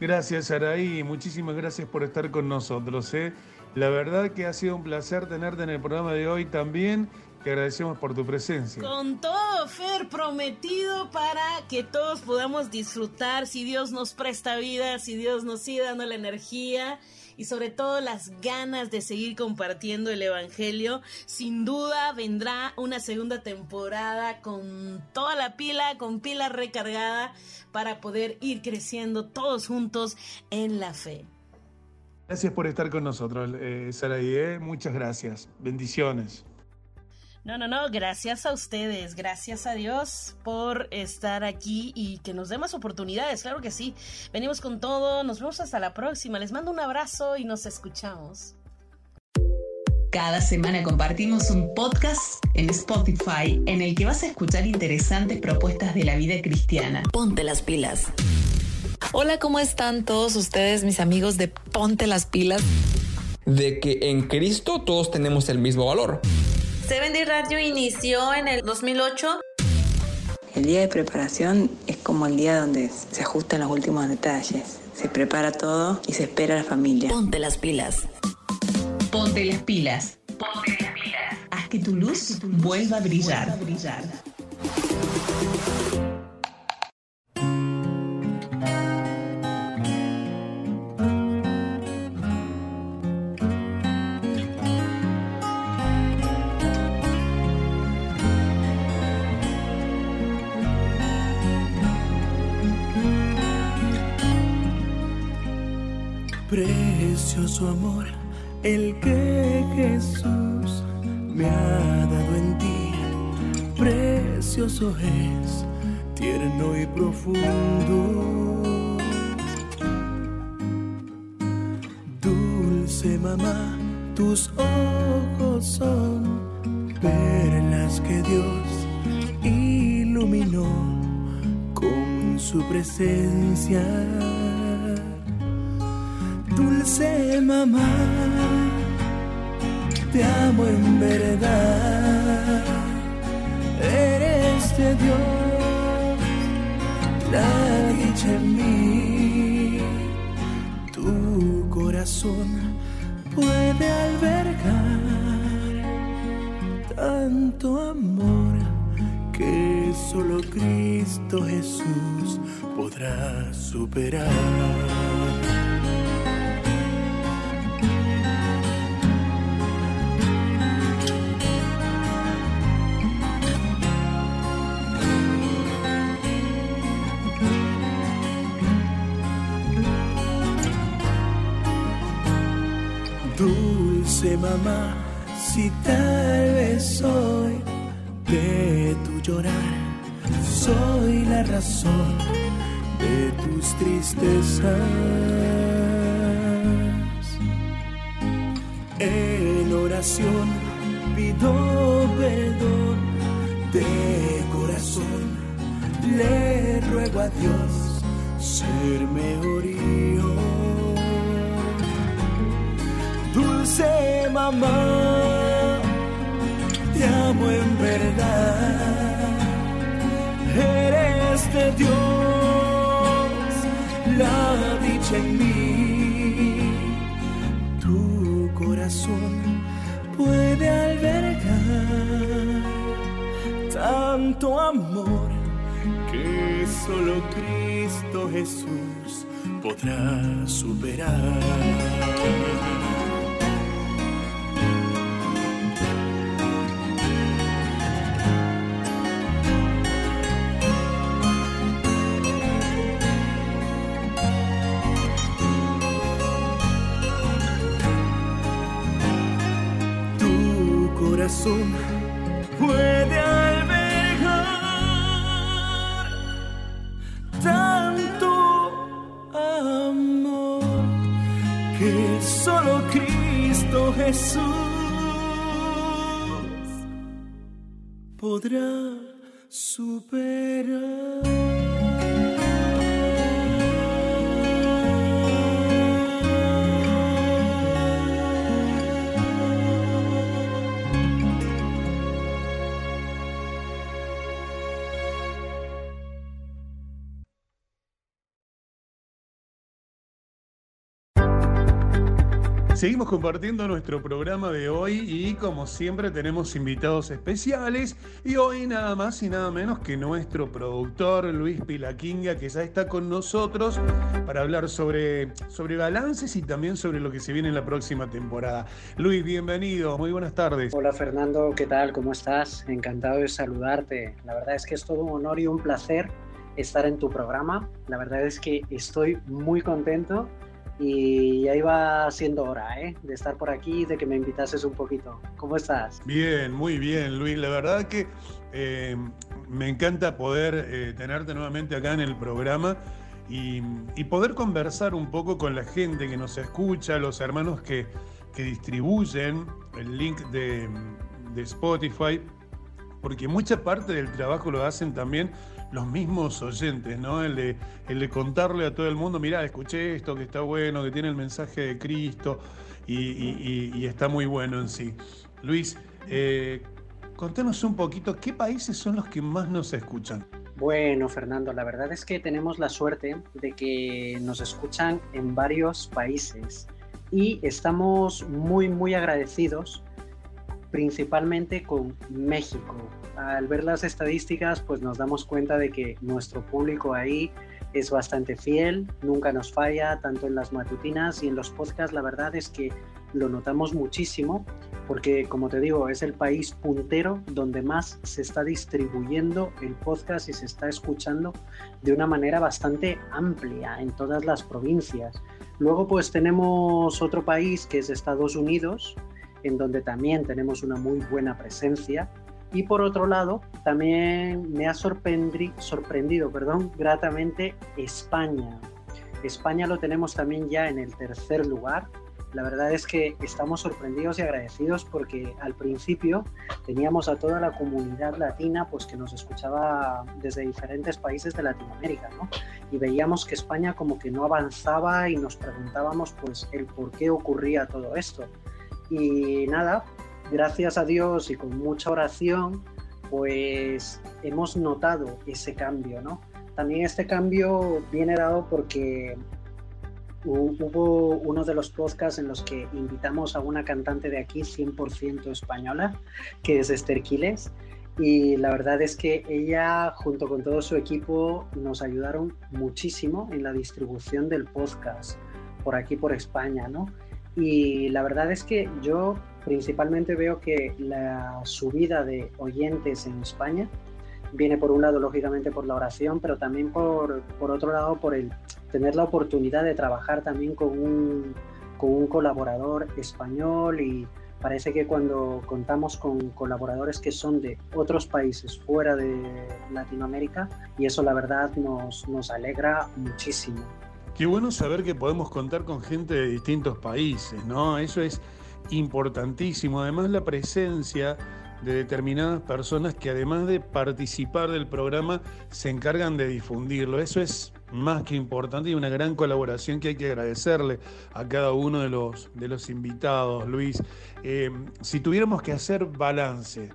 Gracias, Araí. Muchísimas gracias por estar con nosotros. ¿eh? La verdad que ha sido un placer tenerte en el programa de hoy también. Te agradecemos por tu presencia. Con todo, Fer, prometido para que todos podamos disfrutar, si Dios nos presta vida, si Dios nos sigue dando la energía y sobre todo las ganas de seguir compartiendo el Evangelio. Sin duda vendrá una segunda temporada con toda la pila, con pila recargada para poder ir creciendo todos juntos en la fe. Gracias por estar con nosotros, eh, Saraí. ¿eh? Muchas gracias. Bendiciones. No, no, no, gracias a ustedes, gracias a Dios por estar aquí y que nos dé más oportunidades, claro que sí. Venimos con todo, nos vemos hasta la próxima, les mando un abrazo y nos escuchamos. Cada semana compartimos un podcast en Spotify en el que vas a escuchar interesantes propuestas de la vida cristiana. Ponte las pilas. Hola, ¿cómo están todos ustedes, mis amigos de Ponte las pilas? De que en Cristo todos tenemos el mismo valor. Seven Day Radio inició en el 2008. El día de preparación es como el día donde se ajustan los últimos detalles. Se prepara todo y se espera a la familia. Ponte las pilas. Ponte las pilas. Ponte las pilas. Haz que tu luz, vuelva a brillar. Vuelva a brillar. Precioso amor, el que Jesús me ha dado en ti. Precioso es, tierno y profundo. Dulce mamá, tus ojos son perlas que Dios iluminó con su presencia dulce mamá, te amo en verdad. Eres de Dios, la dicha en mí. Tu corazón puede albergar tanto amor que solo Cristo Jesús podrá superar. Mamá, si tal vez soy de tu llorar, soy la razón de tus tristezas. En oración pido perdón de corazón, le ruego a Dios ser mejor. Dulce mamá, te amo en verdad. Eres de Dios, la dicha en mí. Tu corazón puede albergar tanto amor que solo Cristo Jesús podrá superar. Podrá Seguimos compartiendo nuestro programa de hoy y como siempre tenemos invitados especiales y hoy nada más y nada menos que nuestro productor Luis Pilaquinga que ya está con nosotros para hablar sobre, sobre balances y también sobre lo que se viene en la próxima temporada. Luis, bienvenido, muy buenas tardes. Hola Fernando, ¿qué tal? ¿Cómo estás? Encantado de saludarte. La verdad es que es todo un honor y un placer estar en tu programa. La verdad es que estoy muy contento y ya iba siendo hora ¿eh? de estar por aquí, de que me invitases un poquito. ¿Cómo estás? Bien, muy bien, Luis. La verdad que eh, me encanta poder eh, tenerte nuevamente acá en el programa y, y, poder conversar un poco con la gente que nos escucha, los hermanos que, que distribuyen el link de, de Spotify, porque mucha parte del trabajo lo hacen también los mismos oyentes, ¿no? El de, contarle a todo el mundo, mirá, escuché esto, que está bueno, que tiene el mensaje de Cristo y está muy bueno en sí. Luis, eh, contanos un poquito, ¿qué países son los que más nos escuchan? Bueno, Fernando, la verdad es que tenemos la suerte de que nos escuchan en varios países y estamos muy, muy agradecidos principalmente con México. Al ver las estadísticas, pues nos damos cuenta de que nuestro público ahí es bastante fiel, nunca nos falla, tanto en las matutinas y en los podcasts. La verdad es que lo notamos muchísimo porque, como te digo, es el país puntero donde más se está distribuyendo el podcast y se está escuchando de una manera bastante amplia en todas las provincias. Luego, pues tenemos otro país que es Estados Unidos, en donde también tenemos una muy buena presencia. Y por otro lado, también me ha sorprendi sorprendido perdón, gratamente España. España lo tenemos también ya en el tercer lugar. La verdad es que estamos sorprendidos y agradecidos porque al principio teníamos a toda la comunidad latina pues que nos escuchaba desde diferentes países de Latinoamérica, ¿no? Y veíamos que España como que no avanzaba y nos preguntábamos pues el por qué ocurría todo esto. Y nada, gracias a Dios y con mucha oración, pues hemos notado ese cambio, ¿no? También este cambio viene dado porque hubo uno de los podcasts en los que invitamos a una cantante de aquí 100% española, que es Esther Quiles, y la verdad es que ella junto con todo su equipo nos ayudaron muchísimo en la distribución del podcast por aquí por España, ¿no? Y la verdad es que yo principalmente veo que la subida de oyentes en España viene por un lado lógicamente por la oración, pero también por, por otro lado por el tener la oportunidad de trabajar también con un, con un colaborador español y parece que cuando contamos con colaboradores que son de otros países fuera de Latinoamérica y eso la verdad nos, nos alegra muchísimo. Qué bueno saber que podemos contar con gente de distintos países, ¿no? Eso es importantísimo. Además, la presencia de determinadas personas que además de participar del programa se encargan de difundirlo. Eso es más que importante y una gran colaboración que hay que agradecerle a cada uno de los, de los invitados, Luis. Eh, si tuviéramos que hacer balance,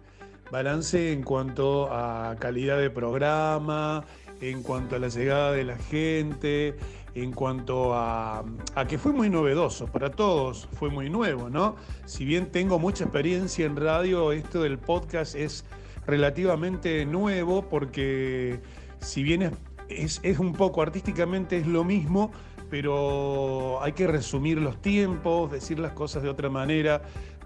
balance en cuanto a calidad de programa, en cuanto a la llegada de la gente, en cuanto a, a, que fue muy novedoso, para todos fue muy nuevo, ¿no? Si bien tengo mucha experiencia en radio, esto del podcast es relativamente nuevo porque si bien es, es, es un poco artísticamente es lo mismo, pero hay que resumir los tiempos, decir las cosas de otra manera,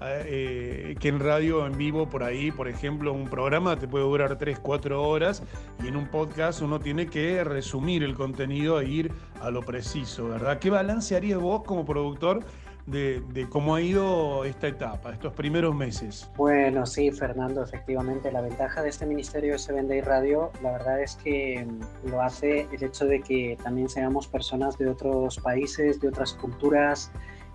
eh, que en radio en vivo por ahí, por ejemplo, un programa te puede durar 3, 4 horas y en un podcast uno tiene que resumir el contenido e ir a lo preciso, ¿verdad? ¿Qué balance harías vos como productor de, cómo ha ido esta etapa, estos primeros meses. Bueno, sí, Fernando, efectivamente, la ventaja de este Ministerio de Seven Radio, la verdad es que mm, lo hace el hecho de que también seamos personas de otros países, de otras culturas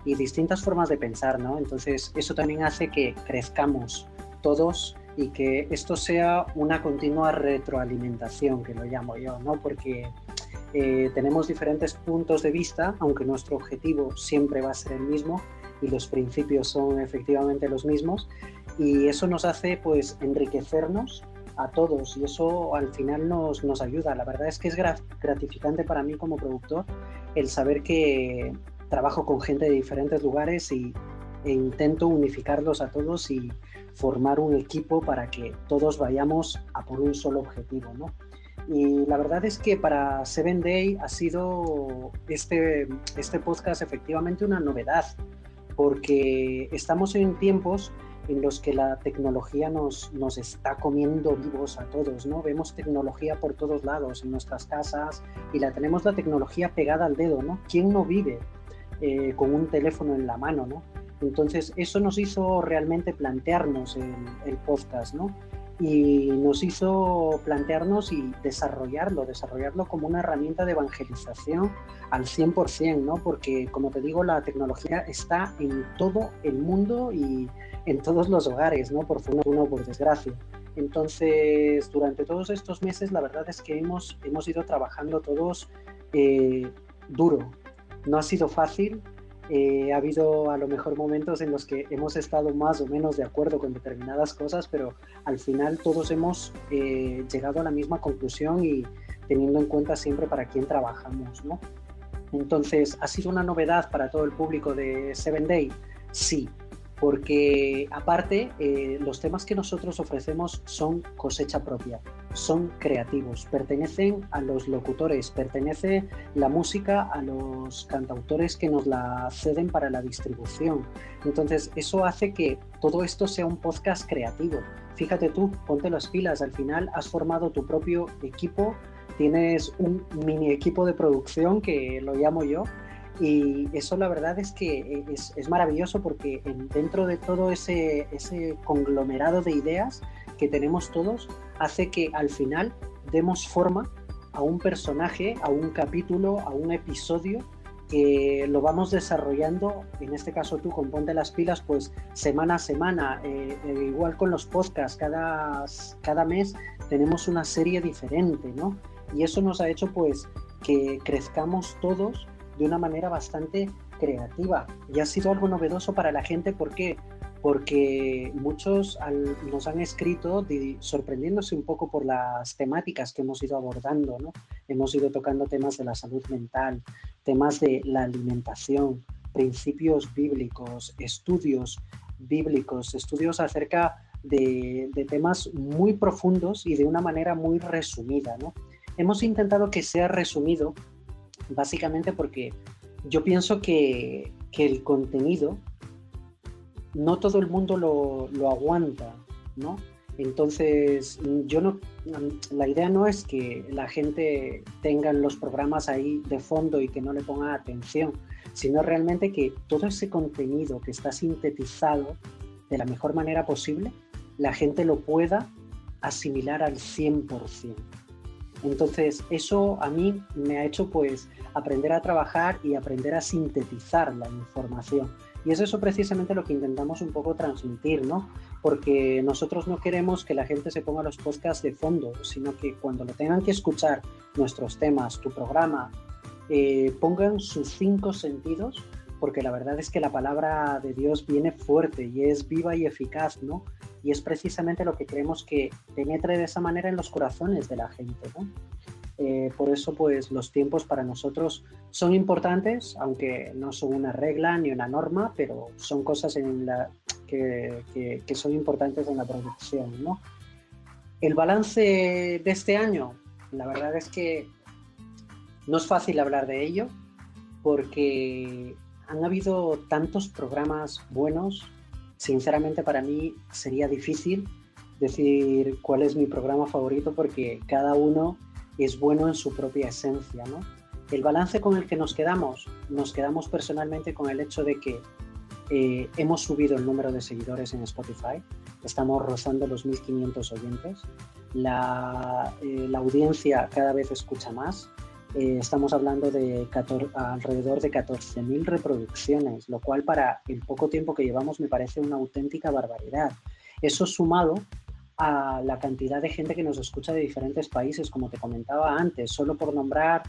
y distintas formas de pensar, ¿no? Entonces, eso también hace que crezcamos todos y que esto sea una continua retroalimentación, que lo llamo yo, ¿no? Porque eh, tenemos diferentes puntos de vista, aunque nuestro objetivo siempre va a ser el mismo y los principios son efectivamente los mismos y eso nos hace pues enriquecernos a todos y eso al final nos, nos ayuda. La verdad es que es gratificante para mí como productor el saber que trabajo con gente de diferentes lugares y, e intento unificarlos a todos y formar un equipo para que todos vayamos a por un solo objetivo, ¿no? Y la verdad es que para Seven Day ha sido este, este podcast efectivamente una novedad, porque estamos en tiempos en los que la tecnología nos, nos está comiendo vivos a todos, ¿no? Vemos tecnología por todos lados, en nuestras casas, y la tenemos la tecnología pegada al dedo, ¿no? ¿Quién no vive eh, con un teléfono en la mano, ¿no? Entonces, eso nos hizo realmente plantearnos el, el podcast, ¿no? y nos hizo plantearnos y desarrollarlo, desarrollarlo como una herramienta de evangelización al 100%, ¿no? Porque, como te digo, la tecnología está en todo el mundo y en todos los hogares, ¿no? Por fortuna o por desgracia. Entonces, durante todos estos meses, la verdad es que hemos, hemos ido trabajando todos eh, duro. No ha sido fácil, eh, ha habido a lo mejor momentos en los que hemos estado más o menos de acuerdo con determinadas cosas, pero al final todos hemos eh, llegado a la misma conclusión y teniendo en cuenta siempre para quién trabajamos, ¿no? Entonces, ¿ha sido una novedad para todo el público de Seven Day? Sí, porque aparte eh, los temas que nosotros ofrecemos son cosecha propia, son creativos, pertenecen a los locutores, pertenece la música a los cantautores que nos la ceden para la distribución. Entonces eso hace que todo esto sea un podcast creativo. Fíjate tú, ponte las pilas, al final has formado tu propio equipo, tienes un mini equipo de producción que lo llamo yo, y eso la verdad es que eh, es, maravilloso porque dentro de todo ese, ese conglomerado de ideas que tenemos todos, hace que al final demos forma a un personaje, a un capítulo, a un episodio que lo vamos desarrollando, en este caso tú con Ponte las Pilas, pues semana a semana, eh, eh, igual con los podcasts, cada, cada mes tenemos una serie diferente, ¿no? Y eso nos ha hecho pues que crezcamos todos de una manera bastante creativa y ha sido algo novedoso para la gente. ¿Por qué? Porque muchos nos han escrito sorprendiéndose un poco por las temáticas que hemos ido abordando. ¿no? Hemos ido tocando temas de la salud mental, temas de la alimentación, principios bíblicos, estudios bíblicos, estudios acerca de, de, temas muy profundos y de una manera muy resumida. ¿no? Hemos intentado que sea resumido básicamente porque yo pienso que, el contenido no todo el mundo lo, aguanta, ¿no? Entonces, yo no, la idea no es que la gente tenga los programas ahí de fondo y que no le ponga atención, sino realmente que todo ese contenido que está sintetizado de la mejor manera posible, la gente lo pueda asimilar al 100%. Entonces, eso a mí me ha hecho pues aprender a trabajar y aprender a sintetizar la información. Y es eso precisamente lo que intentamos un poco transmitir, ¿no? Porque nosotros no queremos que la gente se ponga los podcasts de fondo, sino que cuando lo tengan que escuchar nuestros temas, tu programa, eh, pongan sus cinco sentidos, porque la verdad es que la palabra de Dios viene fuerte y es viva y eficaz, ¿no? Y es precisamente lo que queremos que penetre de esa manera en los corazones de la gente, ¿no? Eh, por eso, pues los tiempos para nosotros son importantes, aunque no son una regla ni una norma, pero son cosas en la, que, que, son importantes en la producción. ¿no? El balance de este año, la verdad es que no es fácil hablar de ello, porque han habido tantos programas buenos, sinceramente para mí sería difícil decir cuál es mi programa favorito porque cada uno es bueno en su propia esencia, ¿no? El balance con el que nos quedamos, nos quedamos personalmente con el hecho de que eh, hemos subido el número de seguidores en Spotify, estamos rozando los 1500 oyentes, la, eh, la audiencia cada vez escucha más, eh, estamos hablando de alrededor de 14.000 reproducciones, lo cual para el poco tiempo que llevamos me parece una auténtica barbaridad. Eso sumado a la cantidad de gente que nos escucha de diferentes países, como te comentaba antes, solo por nombrar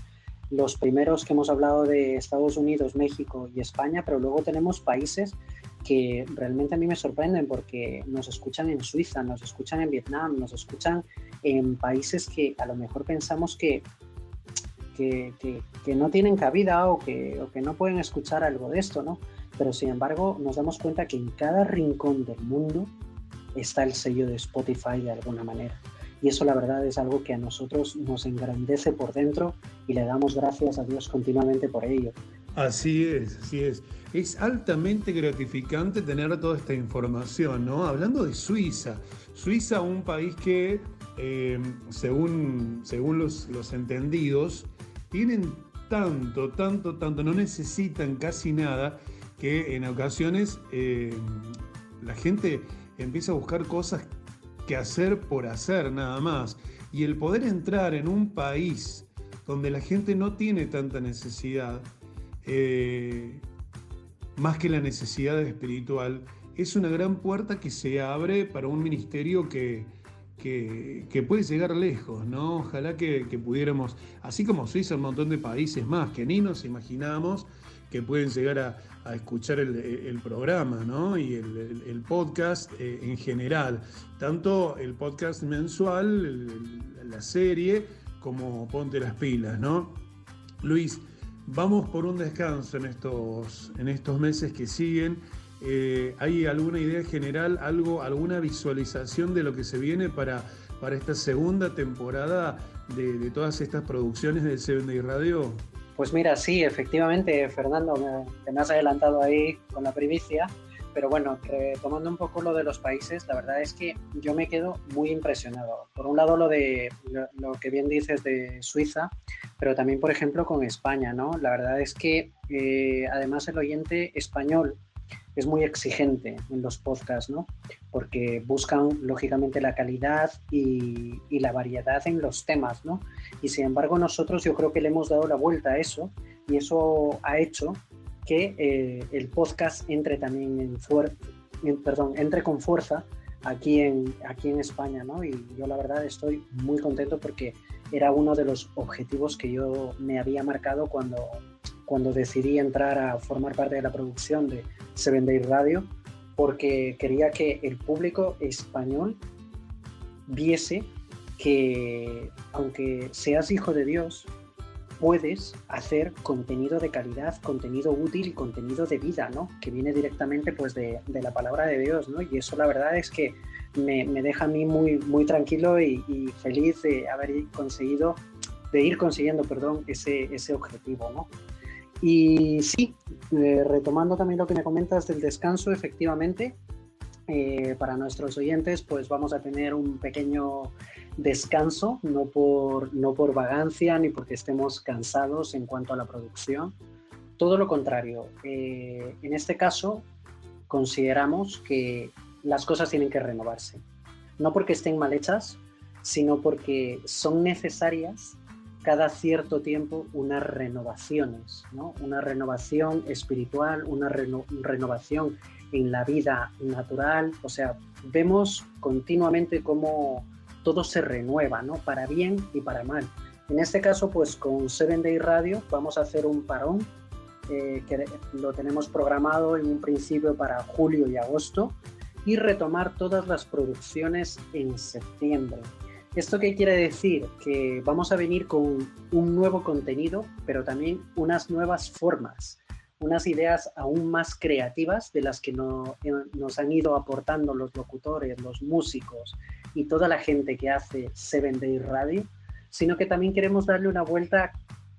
los primeros que hemos hablado de Estados Unidos, México y España, pero luego tenemos países que realmente a mí me sorprenden porque nos escuchan en Suiza, nos escuchan en Vietnam, nos escuchan en países que a lo mejor pensamos que, que, que, no tienen cabida o que, o que no pueden escuchar algo de esto, ¿no? Pero sin embargo nos damos cuenta que en cada rincón del mundo está el sello de Spotify de alguna manera. Y eso la verdad es algo que a nosotros nos engrandece por dentro y le damos gracias a Dios continuamente por ello. Así es, así es. Es altamente gratificante tener toda esta información, ¿no? Hablando de Suiza. Suiza, un país que, eh, según, según los, los entendidos, tienen tanto, tanto, tanto, no necesitan casi nada, que en ocasiones eh, la gente empieza a buscar cosas que hacer por hacer nada más. Y el poder entrar en un país donde la gente no tiene tanta necesidad, eh, más que la necesidad espiritual, es una gran puerta que se abre para un ministerio que, que, puede llegar lejos, ¿no? Ojalá que, que, pudiéramos, así como Suiza, un montón de países más que ni nos imaginamos, que pueden llegar a, escuchar el, programa ¿no? y el, podcast eh, en general, tanto el podcast mensual, la serie, como Ponte las pilas. ¿no? Luis, vamos por un descanso en estos, en estos meses que siguen. Eh, ¿Hay alguna idea general, algo, alguna visualización de lo que se viene para, para esta segunda temporada de, todas estas producciones de Seven Day Radio? Pues mira, sí, efectivamente, Fernando, me, te me has adelantado ahí con la primicia, pero bueno, retomando un poco lo de los países, la verdad es que yo me quedo muy impresionado. Por un lado, lo de lo, que bien dices de Suiza, pero también, por ejemplo, con España, ¿no? La verdad es que eh, además el oyente español es muy exigente en los podcasts, ¿no? Porque buscan, lógicamente, la calidad y, la variedad en los temas, ¿no? Y sin embargo, nosotros yo creo que le hemos dado la vuelta a eso y eso ha hecho que eh, el podcast entre también en, fuerza, perdón, entre con fuerza aquí en, aquí en España, ¿no? Y yo la verdad estoy muy contento porque era uno de los objetivos que yo me había marcado cuando, cuando decidí entrar a formar parte de la producción de Seven Day Radio, porque quería que el público español viese que aunque seas hijo de Dios, puedes hacer contenido de calidad, contenido útil contenido de vida, ¿no? Que viene directamente pues de, la palabra de Dios, ¿no? Y eso la verdad es que me, deja a mí muy, muy tranquilo y, y, feliz de haber conseguido, de ir consiguiendo, perdón, ese, ese objetivo, ¿no? Y sí, eh, retomando también lo que me comentas del descanso, efectivamente, eh, para nuestros oyentes, pues vamos a tener un pequeño descanso, no por, no por vagancia ni porque estemos cansados en cuanto a la producción. Todo lo contrario, eh, en este caso consideramos que las cosas tienen que renovarse. No porque estén mal hechas, sino porque son necesarias cada cierto tiempo unas renovaciones, ¿no? una renovación espiritual, una renovación en la vida natural, o sea, vemos continuamente cómo todo se renueva, ¿no? para bien y para mal. En este caso, pues con Seven Day Radio vamos a hacer un parón eh, que lo tenemos programado en un principio para julio y agosto y retomar todas las producciones en septiembre. ¿Esto qué quiere decir? Que vamos a venir con un nuevo contenido, pero también unas nuevas formas, unas ideas aún más creativas de las que no, eh, nos han ido aportando los locutores, los músicos y toda la gente que hace Seven Day Radio, sino que también queremos darle una vuelta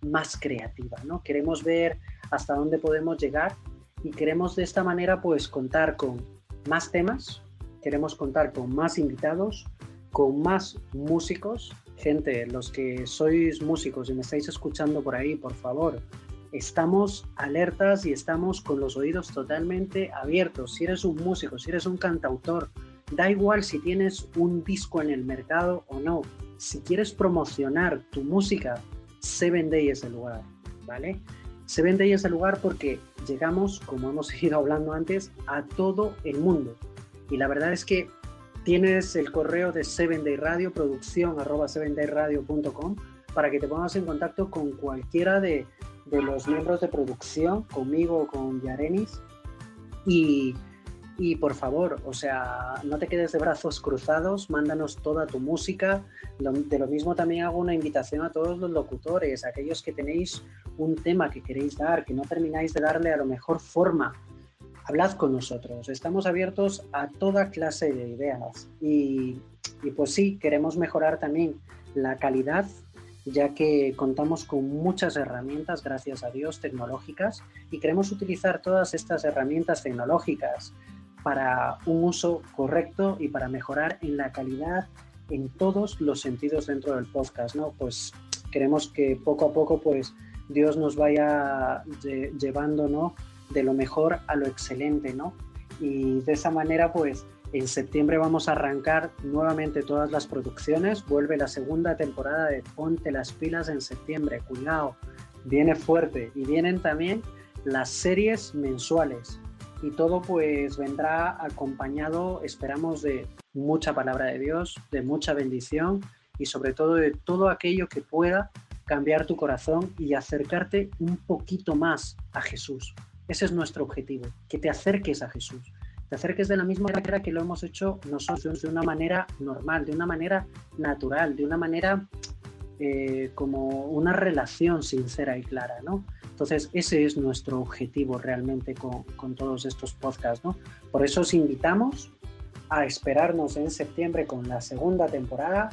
más creativa, ¿no? Queremos ver hasta dónde podemos llegar y queremos de esta manera pues contar con más temas, queremos contar con más invitados, con más músicos. Gente, los que sois músicos y me estáis escuchando por ahí, por favor, estamos alertas y estamos con los oídos totalmente abiertos. Si eres un músico, si eres un cantautor, da igual si tienes un disco en el mercado o no. Si quieres promocionar tu música, Seven Day es el lugar, ¿vale? Seven Day es el lugar porque llegamos, como hemos [LAUGHS] ido hablando antes, a todo el mundo. Y la verdad es que tienes el correo de Seven Day Radio, producción arroba para que te pongas en contacto con cualquiera de, de los miembros de producción, conmigo o con Yarenis. Y, y por favor, o sea, no te quedes de brazos cruzados, mándanos toda tu música. de lo mismo también hago una invitación a todos los locutores, aquellos que tenéis un tema que queréis dar, que no termináis de darle a lo mejor forma. Hablad con nosotros, estamos abiertos a toda clase de ideas y, y pues sí, queremos mejorar también la calidad ya que contamos con muchas herramientas, gracias a Dios, tecnológicas, y queremos utilizar todas estas herramientas tecnológicas para un uso correcto y para mejorar en la calidad en todos los sentidos dentro del podcast, ¿no? Pues queremos que poco a poco, pues, Dios nos vaya llevando, ¿no? De lo mejor a lo excelente, ¿no? Y de esa manera, pues, en septiembre vamos a arrancar nuevamente todas las producciones. Vuelve la segunda temporada de Ponte las pilas en septiembre. Cuidado, viene fuerte. Y vienen también las series mensuales. Y todo pues vendrá acompañado, esperamos, de mucha palabra de Dios, de mucha bendición y sobre todo de todo aquello que pueda cambiar tu corazón y acercarte un poquito más a Jesús. Ese es nuestro objetivo, que te acerques a Jesús te acerques de la misma manera que lo hemos hecho nosotros, de una manera normal, de una manera natural, de una manera eh, como una relación sincera y clara, ¿no? Entonces, ese es nuestro objetivo realmente con, con, todos estos podcasts, ¿no? Por eso os invitamos a esperarnos en septiembre con la segunda temporada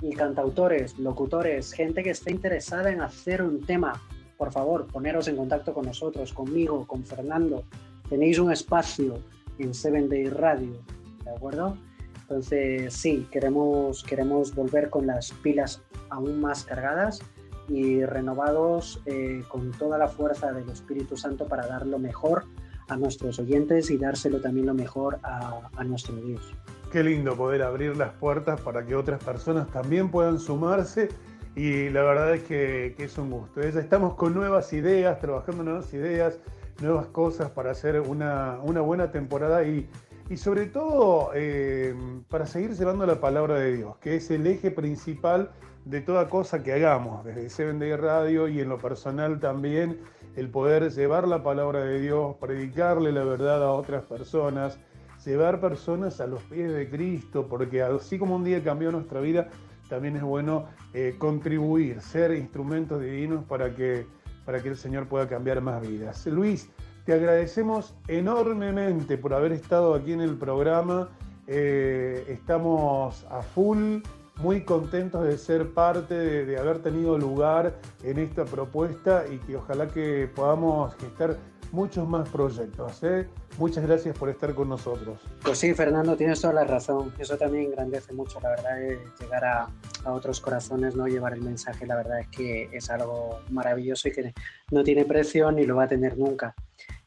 y cantautores, locutores, gente que esté interesada en hacer un tema, por favor, poneros en contacto con nosotros, conmigo, con Fernando. Tenéis un espacio en Seven Day Radio, ¿de acuerdo? Entonces, sí, queremos, queremos volver con las pilas aún más cargadas y renovados eh, con toda la fuerza del Espíritu Santo para dar lo mejor a nuestros oyentes y dárselo también lo mejor a, a nuestro Dios. Qué lindo poder abrir las puertas para que otras personas también puedan sumarse y la verdad es que, es un gusto. Estamos con nuevas ideas, trabajando nuevas ideas nuevas cosas para hacer una, buena temporada y, y sobre todo eh, para seguir llevando la palabra de Dios, que es el eje principal de toda cosa que hagamos, desde Seven Day Radio y en lo personal también, el poder llevar la palabra de Dios, predicarle la verdad a otras personas, llevar personas a los pies de Cristo, porque así como un día cambió nuestra vida, también es bueno eh, contribuir, ser instrumentos divinos para que para que el Señor pueda cambiar más vidas. Luis, te agradecemos enormemente por haber estado aquí en el programa. Eh, estamos a full, muy contentos de ser parte, de, haber tenido lugar en esta propuesta y que ojalá que podamos gestar muchos más proyectos. ¿eh? Muchas gracias por estar con nosotros. Pues sí, Fernando, tienes toda la razón. Eso también engrandece mucho, la verdad, llegar a, a, otros corazones, no llevar el mensaje, la verdad es que es algo maravilloso y que no tiene precio ni lo va a tener nunca.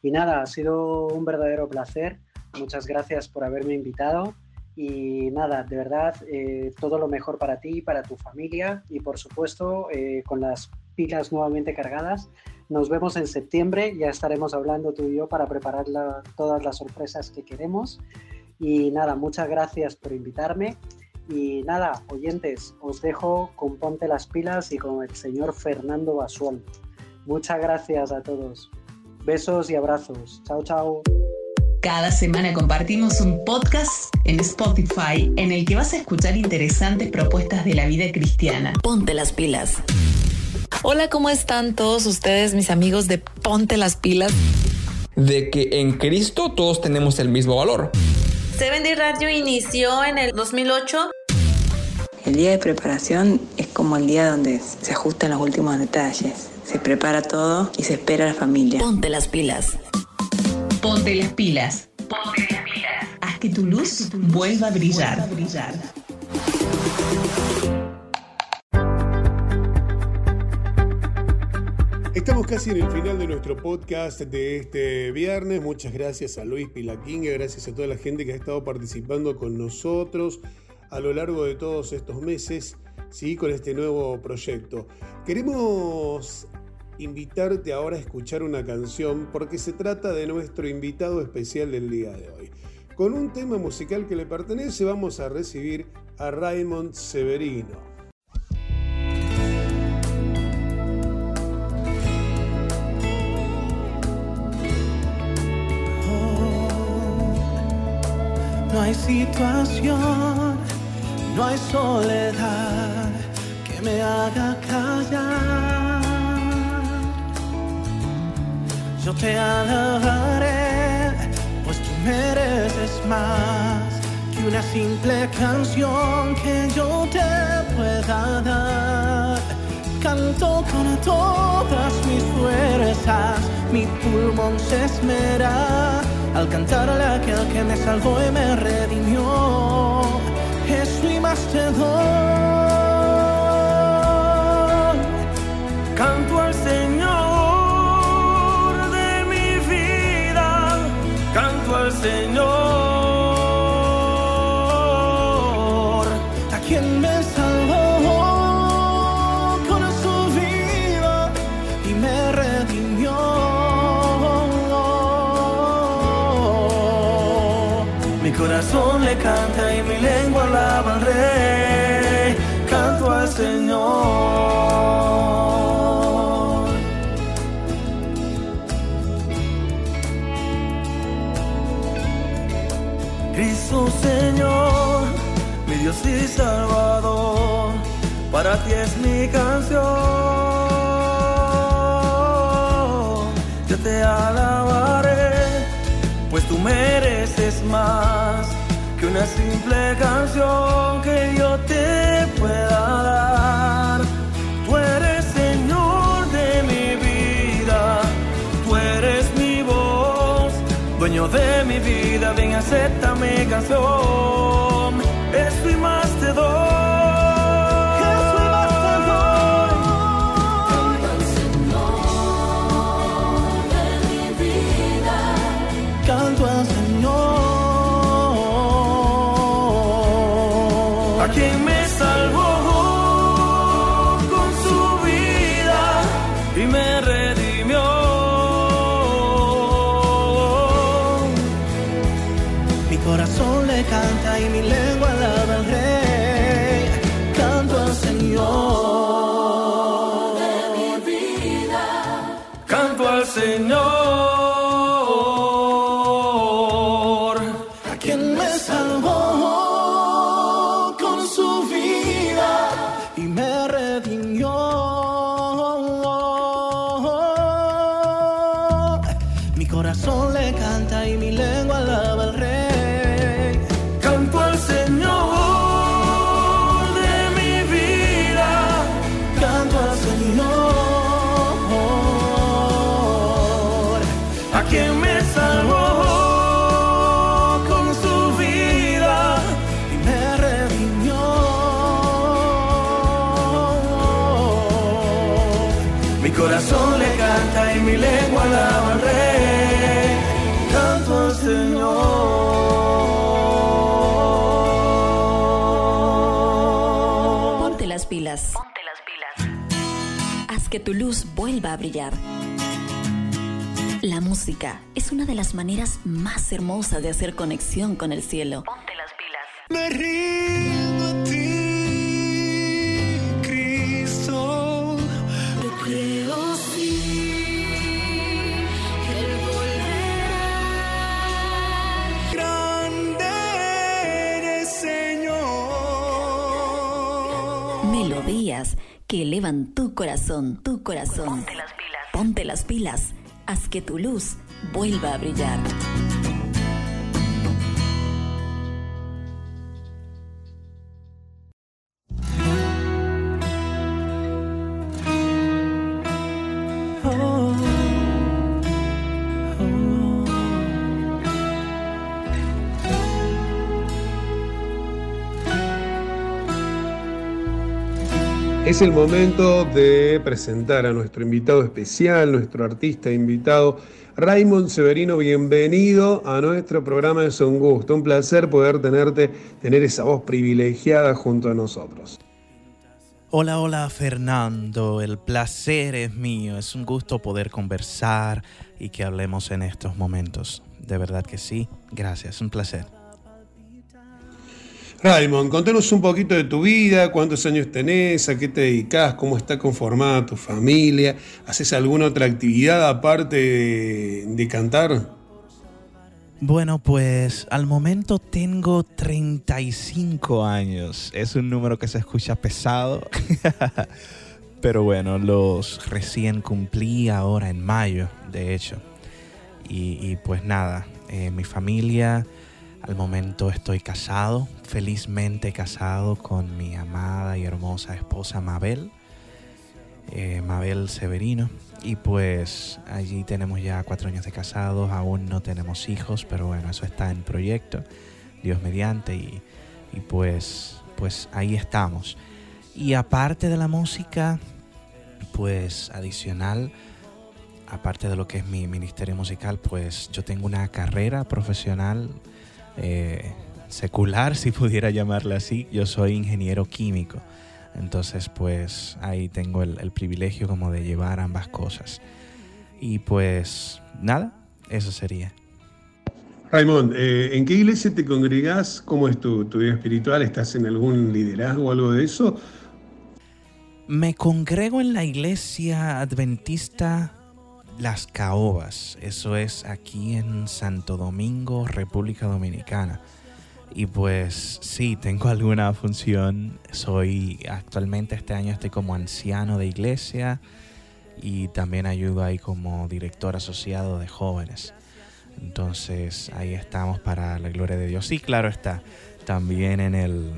Y nada, ha sido un verdadero placer. Muchas gracias por haberme invitado. Y nada, de verdad, eh, todo lo mejor para ti, para tu familia y por supuesto eh, con las pilas nuevamente cargadas nos vemos en septiembre, ya estaremos hablando tú y yo para preparar todas las sorpresas que queremos. Y nada, muchas gracias por invitarme. Y nada, oyentes, os dejo con Ponte las Pilas y con el señor Fernando Basual. Muchas gracias a todos. Besos y abrazos. Chao, chao. Cada semana compartimos un podcast en Spotify en el que vas a escuchar interesantes propuestas de la vida cristiana. Ponte las pilas. Hola, ¿cómo están todos ustedes, mis amigos de Ponte las pilas? De que en Cristo todos tenemos el mismo valor. Seven Day Radio inició en el 2008. El día de preparación es como el día donde se ajustan los últimos detalles. Se prepara todo y se espera a la familia. Ponte las pilas. Ponte las pilas. Ponte las pilas. Haz que tu luz vuelva a brillar. Estamos casi en el final de nuestro podcast de este viernes. Muchas gracias a Luis Pilaquinga, gracias a toda la gente que ha estado participando con nosotros a lo largo de todos estos meses, ¿sí? con este nuevo proyecto. Queremos invitarte ahora a escuchar una canción porque se trata de nuestro invitado especial del día de hoy. Con un tema musical que le pertenece vamos a recibir a Raymond Severino. No hay situación, no hay soledad que me haga callar. Yo te alabaré, pues tú mereces más que una simple canción que yo te pueda dar. Canto con todas mis fuerzas, mi pulmón se esmera al cantarle a aquel que me salvó y me redimió. Más te doy. Canto al Señor de mi vida, canto al Señor, canta y mi lengua alaba al Rey. Canto al Señor. Cristo Señor, mi Dios y Salvador, para ti es mi canción. Yo te alabaré pues tú mereces más una simple canción que yo te pueda dar. Tú eres Señor de mi vida, tú eres mi voz, dueño de mi vida, ven acepta mi canción, tu luz vuelva a brillar. La música es una de las maneras más hermosas de hacer conexión con el cielo. Ponte las pilas. Me que elevan tu corazón, tu corazón. Ponte las pilas. Ponte las pilas. Haz que tu luz vuelva a brillar. Es el momento de presentar a nuestro invitado especial, nuestro artista invitado, Raymond Severino. Bienvenido a nuestro programa. Es un gusto, un placer poder tenerte, tener esa voz privilegiada junto a nosotros. Hola, hola Fernando, el placer es mío, es un gusto poder conversar y que hablemos en estos momentos. De verdad que sí, gracias, un placer. Raymond, contanos un poquito de tu vida, cuántos años tenés, a qué te dedicas, cómo está conformada tu familia, ¿haces alguna otra actividad aparte de, cantar? Bueno, pues al momento tengo 35 años. Es un número que se escucha pesado. [LAUGHS] Pero bueno, los recién cumplí ahora en mayo, de hecho. Y, y pues nada, eh, mi familia, al momento estoy casado, felizmente casado con mi amada y hermosa esposa Mabel, eh, Mabel Severino. Y pues allí tenemos ya cuatro años de casados, aún no tenemos hijos, pero bueno, eso está en proyecto, Dios mediante, y, y pues, pues ahí estamos. Y aparte de la música, pues adicional, aparte de lo que es mi ministerio musical, pues yo tengo una carrera profesional eh, secular, si pudiera llamarla así. Yo soy ingeniero químico. Entonces, pues ahí tengo el, el privilegio como de llevar ambas cosas. Y pues nada, eso sería. Raymond, eh, ¿en qué iglesia te congregás? ¿Cómo es tu, tu vida espiritual? ¿Estás en algún liderazgo o algo de eso? Me congrego en la iglesia adventista Las Caobas. Eso es aquí en Santo Domingo, República Dominicana. Y pues sí, tengo [LAUGHS] alguna función. Soy actualmente este año estoy como anciano de iglesia y también ayudo ahí como director asociado de jóvenes. Entonces ahí estamos para la gloria de Dios. Sí, claro está. También en el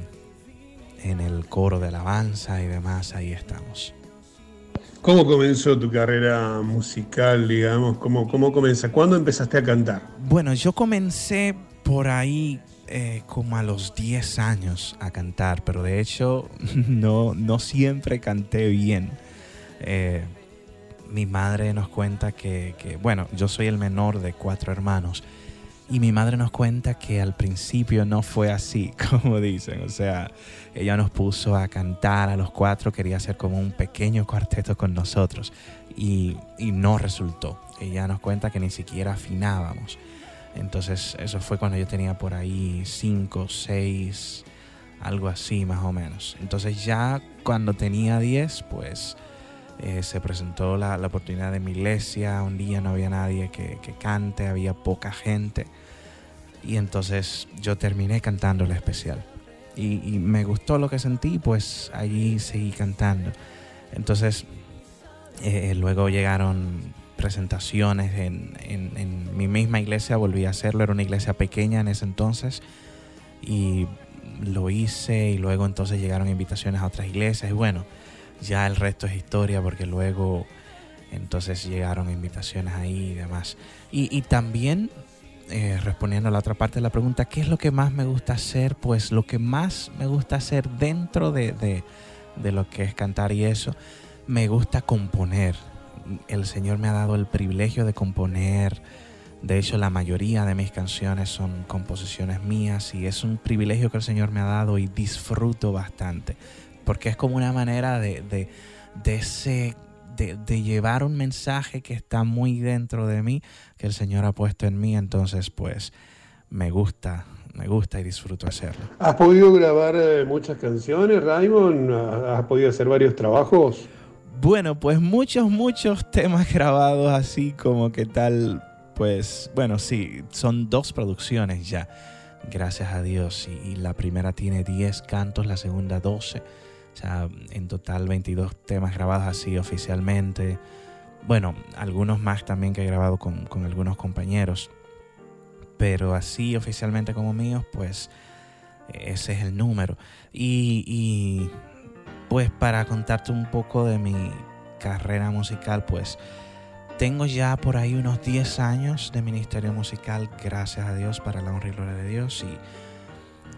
en el coro de alabanza y demás, ahí estamos. ¿Cómo comenzó tu carrera musical, digamos? ¿Cómo, cómo comienza? ¿Cuándo empezaste a cantar? Bueno, yo comencé por ahí eh, como a los 10 años a cantar, pero de hecho [LAUGHS] no, no siempre canté bien. Eh, mi madre nos cuenta que, que, bueno, yo soy el menor de cuatro hermanos y mi madre nos cuenta que al principio no fue así, [LAUGHS] como dicen. O sea, ella nos puso a cantar a los cuatro, quería hacer como un pequeño cuarteto con nosotros y, y no resultó. Ella nos cuenta que ni siquiera afinábamos. Entonces eso fue cuando yo tenía por ahí cinco, seis, algo así más o menos. Entonces ya cuando tenía diez, pues eh, se presentó la, la, oportunidad de mi iglesia. Un día no había nadie que, que, cante, había poca gente. Y entonces yo terminé cantando la especial. Y, y, me gustó lo que sentí, pues allí seguí cantando. Entonces eh, luego llegaron presentaciones en, en, en, mi misma iglesia, volví a hacerlo, era una iglesia pequeña en ese entonces y lo hice y luego entonces llegaron invitaciones a otras iglesias y bueno, ya el resto es historia porque luego entonces llegaron invitaciones ahí y demás. Y, y también eh, respondiendo a la otra parte de la pregunta, ¿qué es lo que más me gusta hacer? Pues lo que más me gusta hacer dentro de, de, de lo que es cantar y eso, me gusta componer. El Señor me ha dado el privilegio de componer. De hecho, la mayoría de mis canciones son composiciones mías y es un privilegio que el Señor me ha dado y disfruto bastante porque es como una manera de, de, de ese, de, de, llevar un mensaje que está muy dentro de mí, que el Señor ha puesto en mí, entonces pues me gusta, me gusta y disfruto hacerlo. ¿Has podido grabar eh, muchas canciones, Raymond? ¿Has podido hacer varios trabajos? Bueno, pues muchos, muchos temas [LAUGHS] grabados así como que tal, pues bueno, sí, son dos producciones ya, gracias a Dios, y, y la primera tiene 10 cantos, la segunda 12 sea, en total 22 temas grabados así oficialmente. Bueno, algunos más también que he grabado con, con algunos compañeros. Pero así oficialmente como míos, pues ese es el número. Y, y pues para contarte un poco de mi carrera musical, pues tengo ya por ahí unos 10 años de ministerio musical, gracias a Dios, para la honra y gloria de Dios. Y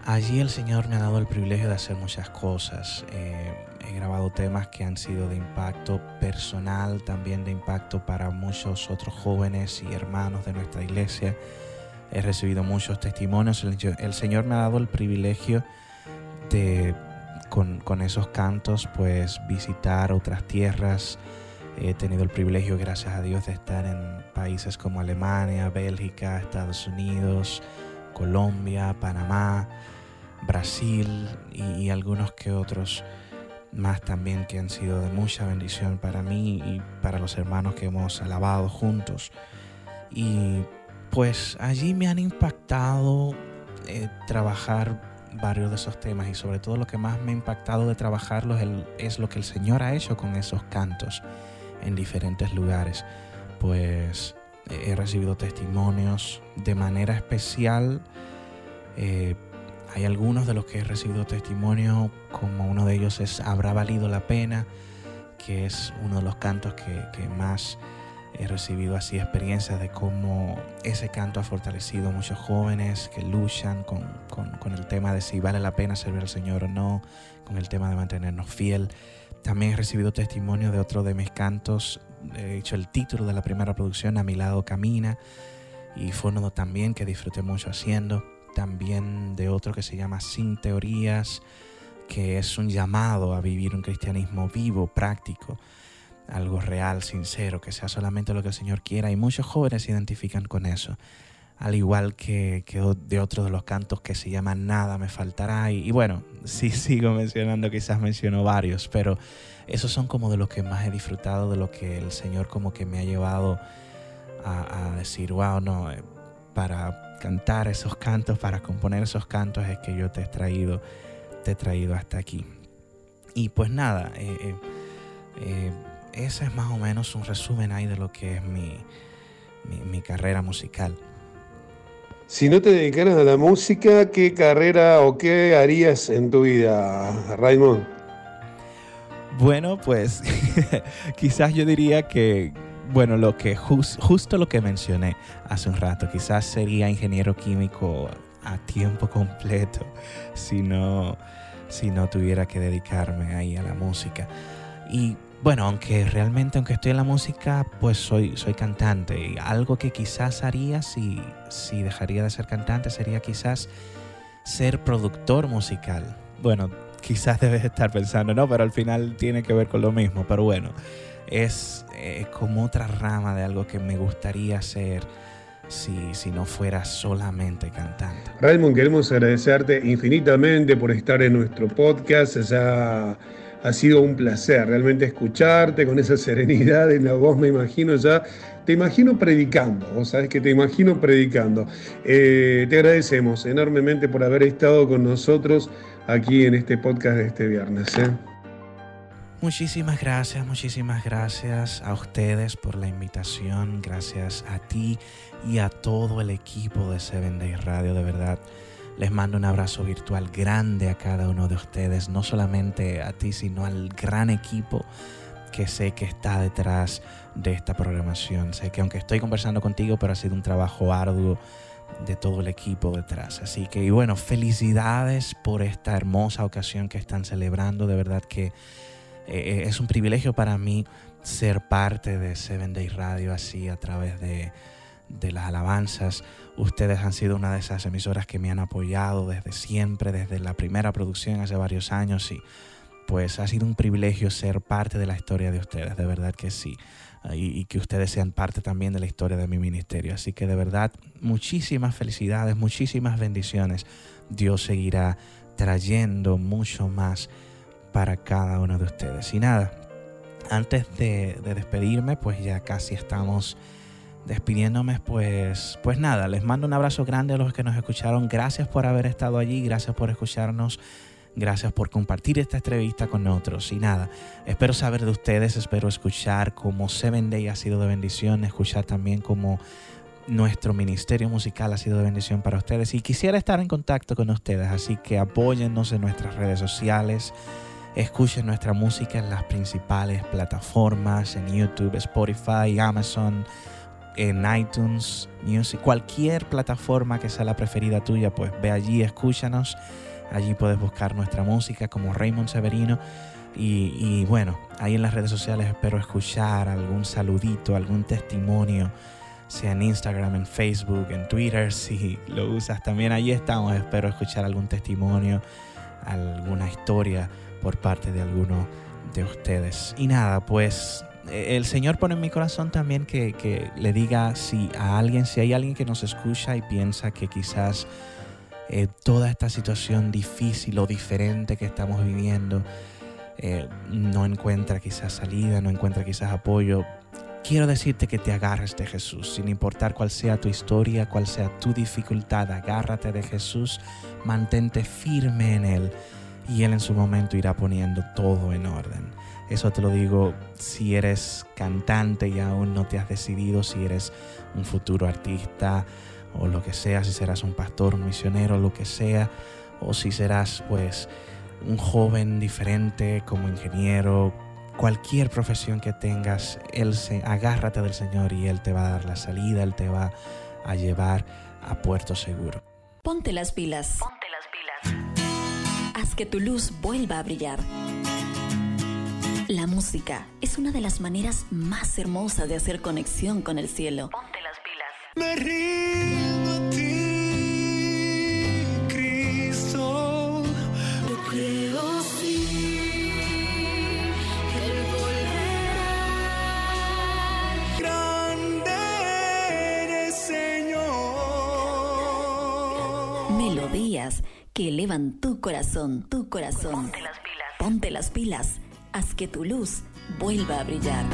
allí el Señor me ha dado el privilegio de hacer muchas cosas. Eh, he grabado temas que han sido de impacto personal, también de impacto para muchos otros jóvenes y hermanos de nuestra iglesia. He recibido muchos testimonios. El, Señor me ha dado el privilegio de, con, con esos cantos, pues visitar otras tierras He tenido el privilegio, gracias a Dios, de estar en países como Alemania, Bélgica, Estados Unidos, Colombia, Panamá, Brasil y, algunos que otros más también que han sido de mucha bendición para mí y para los hermanos que hemos alabado juntos. Y pues allí me han impactado eh, trabajar varios de esos temas y sobre todo lo que más me ha impactado de trabajarlos es lo que el Señor ha hecho con esos cantos en diferentes lugares, pues he recibido testimonios de manera especial. Eh, hay algunos de los que he recibido testimonio, como uno de ellos es Habrá valido la pena, que es uno de los cantos que, más he recibido así experiencias de cómo ese canto ha fortalecido a muchos jóvenes que luchan con, con, el tema de si vale la pena servir al Señor o no, con el tema de mantenernos fiel. También he recibido testimonio de otro de mis cantos, he hecho el título de la primera producción, A mi lado camina, y fue uno también que disfruté mucho haciendo. También de otro que se llama Sin Teorías, que es un llamado a vivir un cristianismo vivo, práctico, algo real, sincero, que sea solamente lo que el Señor quiera. Y muchos jóvenes se identifican con eso al igual que, de otro de los cantos que se llama Nada me faltará. Y, bueno, [LAUGHS] sí sigo mencionando, quizás menciono varios, pero esos son como de los que más he disfrutado, de lo que el Señor como que me ha llevado a, decir, wow, no, eh, para cantar esos cantos, para componer esos cantos es que yo te he traído, te he traído hasta aquí. Y pues nada, eh, eh, ese es más o menos un resumen ahí de lo que es mi, mi carrera musical. Si no te dedicaras a la música, ¿qué carrera o qué harías en tu vida, Raymond? Bueno, pues [LAUGHS] quizás yo diría que, bueno, lo que justo lo que mencioné hace un rato, quizás sería ingeniero químico a tiempo completo [LAUGHS] si no, si no tuviera que dedicarme ahí a la música. Y bueno, aunque realmente, aunque estoy en la música, pues soy, soy cantante. Y algo que quizás haría si, si dejaría de ser cantante sería quizás ser productor musical. Bueno, quizás debes estar pensando, no, pero al final tiene que ver con lo mismo. Pero bueno, es eh, como otra rama de algo que me gustaría hacer si, si, no fuera solamente cantante. Raymond, queremos agradecerte infinitamente por estar en nuestro podcast. Ya ha sido un placer realmente escucharte con esa serenidad en la voz, me imagino ya, te imagino predicando, vos sabes que te imagino predicando. Eh, te agradecemos enormemente por haber estado con nosotros aquí en este podcast de este viernes. ¿eh? Muchísimas gracias, muchísimas gracias a ustedes por la invitación, gracias a ti y a todo el equipo de Seven Days Radio, de verdad les mando un abrazo virtual grande a cada uno de ustedes, no solamente a ti, sino al gran equipo que sé que está detrás de esta programación. Sé que aunque estoy conversando contigo, pero ha sido un trabajo arduo de todo el equipo detrás. Así que, y bueno, felicidades por esta hermosa ocasión que están celebrando. De verdad que eh, eh, es un privilegio para mí ser parte de Seven Day Radio así a través de de las alabanzas. Ustedes han sido una de esas emisoras que me han apoyado desde siempre, desde la primera producción hace varios años y pues ha sido un privilegio ser parte de la historia de ustedes, de verdad que sí. Y, que ustedes sean parte también de la historia de mi ministerio. Así que de verdad, muchísimas felicidades, muchísimas bendiciones. Dios seguirá trayendo mucho más para cada uno de ustedes. Y nada, antes de, de despedirme, pues ya casi estamos despidiéndome, pues, pues nada, les mando un abrazo grande a los que nos escucharon. Gracias por haber estado allí, gracias por escucharnos. Gracias por compartir esta entrevista con nosotros. Y nada, espero saber de ustedes, espero escuchar cómo Seven Day ha sido de bendición, escuchar también cómo nuestro ministerio musical ha sido de bendición para ustedes. Y quisiera estar en contacto con ustedes, así que apóyennos en nuestras redes sociales. Escuchen nuestra música en las principales plataformas, en YouTube, Spotify, Amazon, en iTunes Music, cualquier plataforma que sea la preferida tuya, pues ve allí, escúchanos. Allí puedes buscar nuestra música como Raymond Severino. Y, bueno, ahí en las redes sociales espero escuchar algún saludito, algún testimonio, sea en Instagram, en Facebook, en Twitter, [LAUGHS] si lo usas también. Allí estamos, espero escuchar algún testimonio, alguna historia por parte de alguno de ustedes. Y nada, pues el Señor pone en mi corazón también que, que, le diga si a alguien, si hay alguien que nos escucha y piensa que quizás eh, toda esta situación difícil o diferente que estamos viviendo eh, no encuentra quizás salida, no encuentra quizás apoyo. Quiero decirte que te agarres de Jesús, sin importar cuál sea tu historia, cuál sea tu dificultad, agárrate de Jesús, mantente firme en Él y Él en su momento irá poniendo todo en orden. Eso te lo digo si eres cantante y aún no te has decidido, si eres un futuro artista o lo que sea, si serás un pastor, un misionero, lo que sea, o si serás pues un joven diferente como ingeniero, cualquier profesión que tengas, Él se, agárrate del Señor y Él te va a dar la salida, Él te va a llevar a puerto seguro. Ponte las pilas. Ponte las pilas. Haz que tu luz vuelva a brillar. La música es una de las maneras más hermosas de hacer conexión con el cielo. Ponte las pilas. Me rindo que elevan tu corazón, tu corazón. Ponte las pilas. Ponte las pilas. Haz que tu luz vuelva a brillar.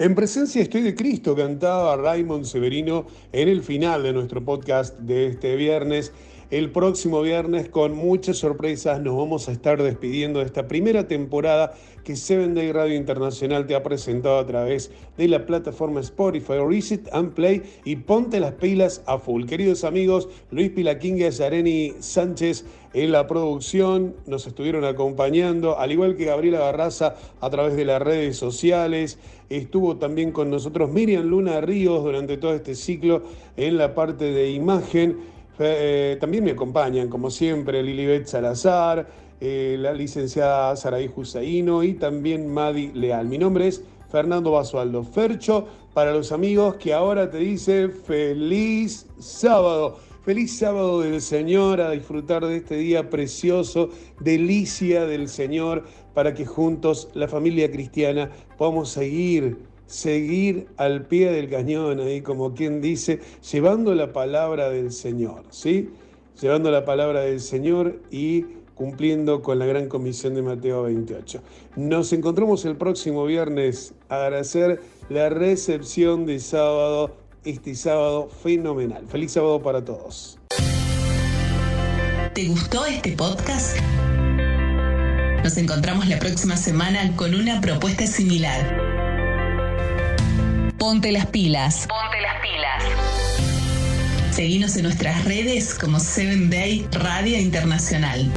En presencia estoy de Cristo, cantaba Raymond Severino en el final de nuestro podcast de este viernes. El próximo viernes, con muchas sorpresas, nos vamos a estar despidiendo de esta primera temporada que Seven Day Radio Internacional te ha presentado a través de la plataforma Spotify, Reset and Play y ponte las pilas a full. Queridos amigos, Luis Pilaquinga y Areni Sánchez en la producción nos estuvieron acompañando, al igual que Gabriela Barraza a través de las redes sociales. Estuvo también con nosotros Miriam Luna Ríos durante todo este ciclo en la parte de imagen. Eh, también me acompañan, como siempre, Lilibet Salazar, eh, la licenciada Saraí Husaino y también Madi Leal. Mi nombre es Fernando Basualdo Fercho, para los amigos que ahora te dice feliz sábado. Feliz sábado del Señor, a disfrutar de este día precioso, delicia del Señor, para que juntos, la familia cristiana, podamos seguir seguir al pie del cañón, ahí como quien dice, llevando la palabra del Señor, ¿sí? Llevando la palabra del Señor y cumpliendo con la gran comisión de Mateo 28. Nos encontramos el próximo viernes a agradecer la recepción de sábado, este sábado fenomenal. Feliz sábado para todos. ¿Te gustó este podcast? Nos encontramos la próxima semana con una propuesta similar. Ponte las pilas. Ponte las pilas. Seguimos en nuestras redes como Seven Day Radio Internacional.